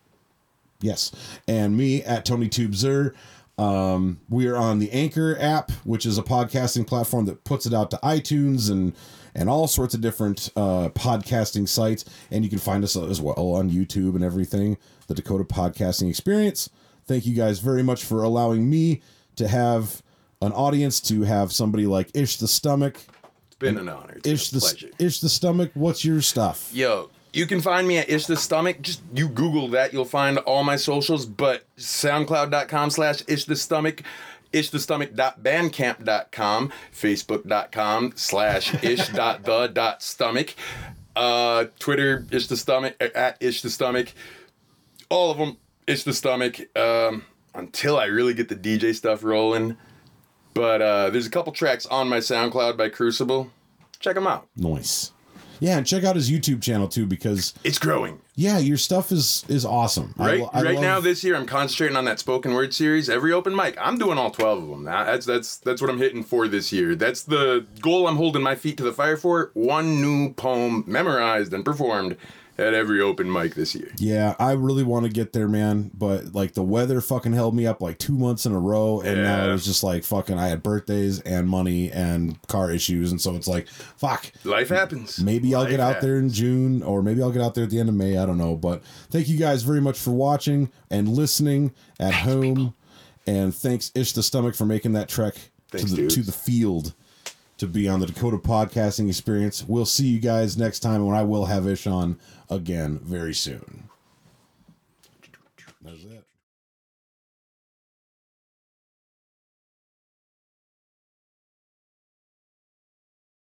Yes, and me at Tony Tubeser. Um, we are on the Anchor app, which is a podcasting platform that puts it out to iTunes and and all sorts of different uh, podcasting sites. And you can find us as well on YouTube and everything. The Dakota Podcasting Experience. Thank you guys very much for allowing me to have an audience, to have somebody like Ish the Stomach. It's been an honor. It's Ish the a pleasure. Ish the Stomach. What's your stuff? Yo, you can find me at Ish the Stomach. Just you Google that, you'll find all my socials. But SoundCloud.com slash Ish the Stomach, ishthestomach.bandcamp.com, Facebook.com slash *laughs* Ish dot the stomach, uh, Twitter Ish the Stomach at Ish the Stomach, all of them It's the Stomach. Um, until I really get the DJ stuff rolling. But uh, there's a couple tracks on my SoundCloud by Crucible. Check them out. Noise. Yeah, and check out his YouTube channel too because It's growing. yeah, your stuff is is awesome. Right, lo- I right love- now this year I'm concentrating on that spoken word series. Every open mic, I'm doing all twelve of them. Now, That's that's that's what I'm hitting for this year. That's the goal I'm holding my feet to the fire for. One new poem memorized and performed at every open mic this year. Yeah, I really want to get there, man. But like the weather fucking held me up like two months in a row, and now it was just like fucking. I had birthdays and money and car issues, and so it's like fuck. Life happens. Maybe I'll Life get out there in. June, or maybe I'll get out there at the end of May. I don't know. But thank you guys very much for watching and listening at home, and thanks Ish the Stomach for making that trek Thanks, to the dudes. to the field to be on the Dakota Podcasting Experience. We'll see you guys next time when I will have Ish on again very soon.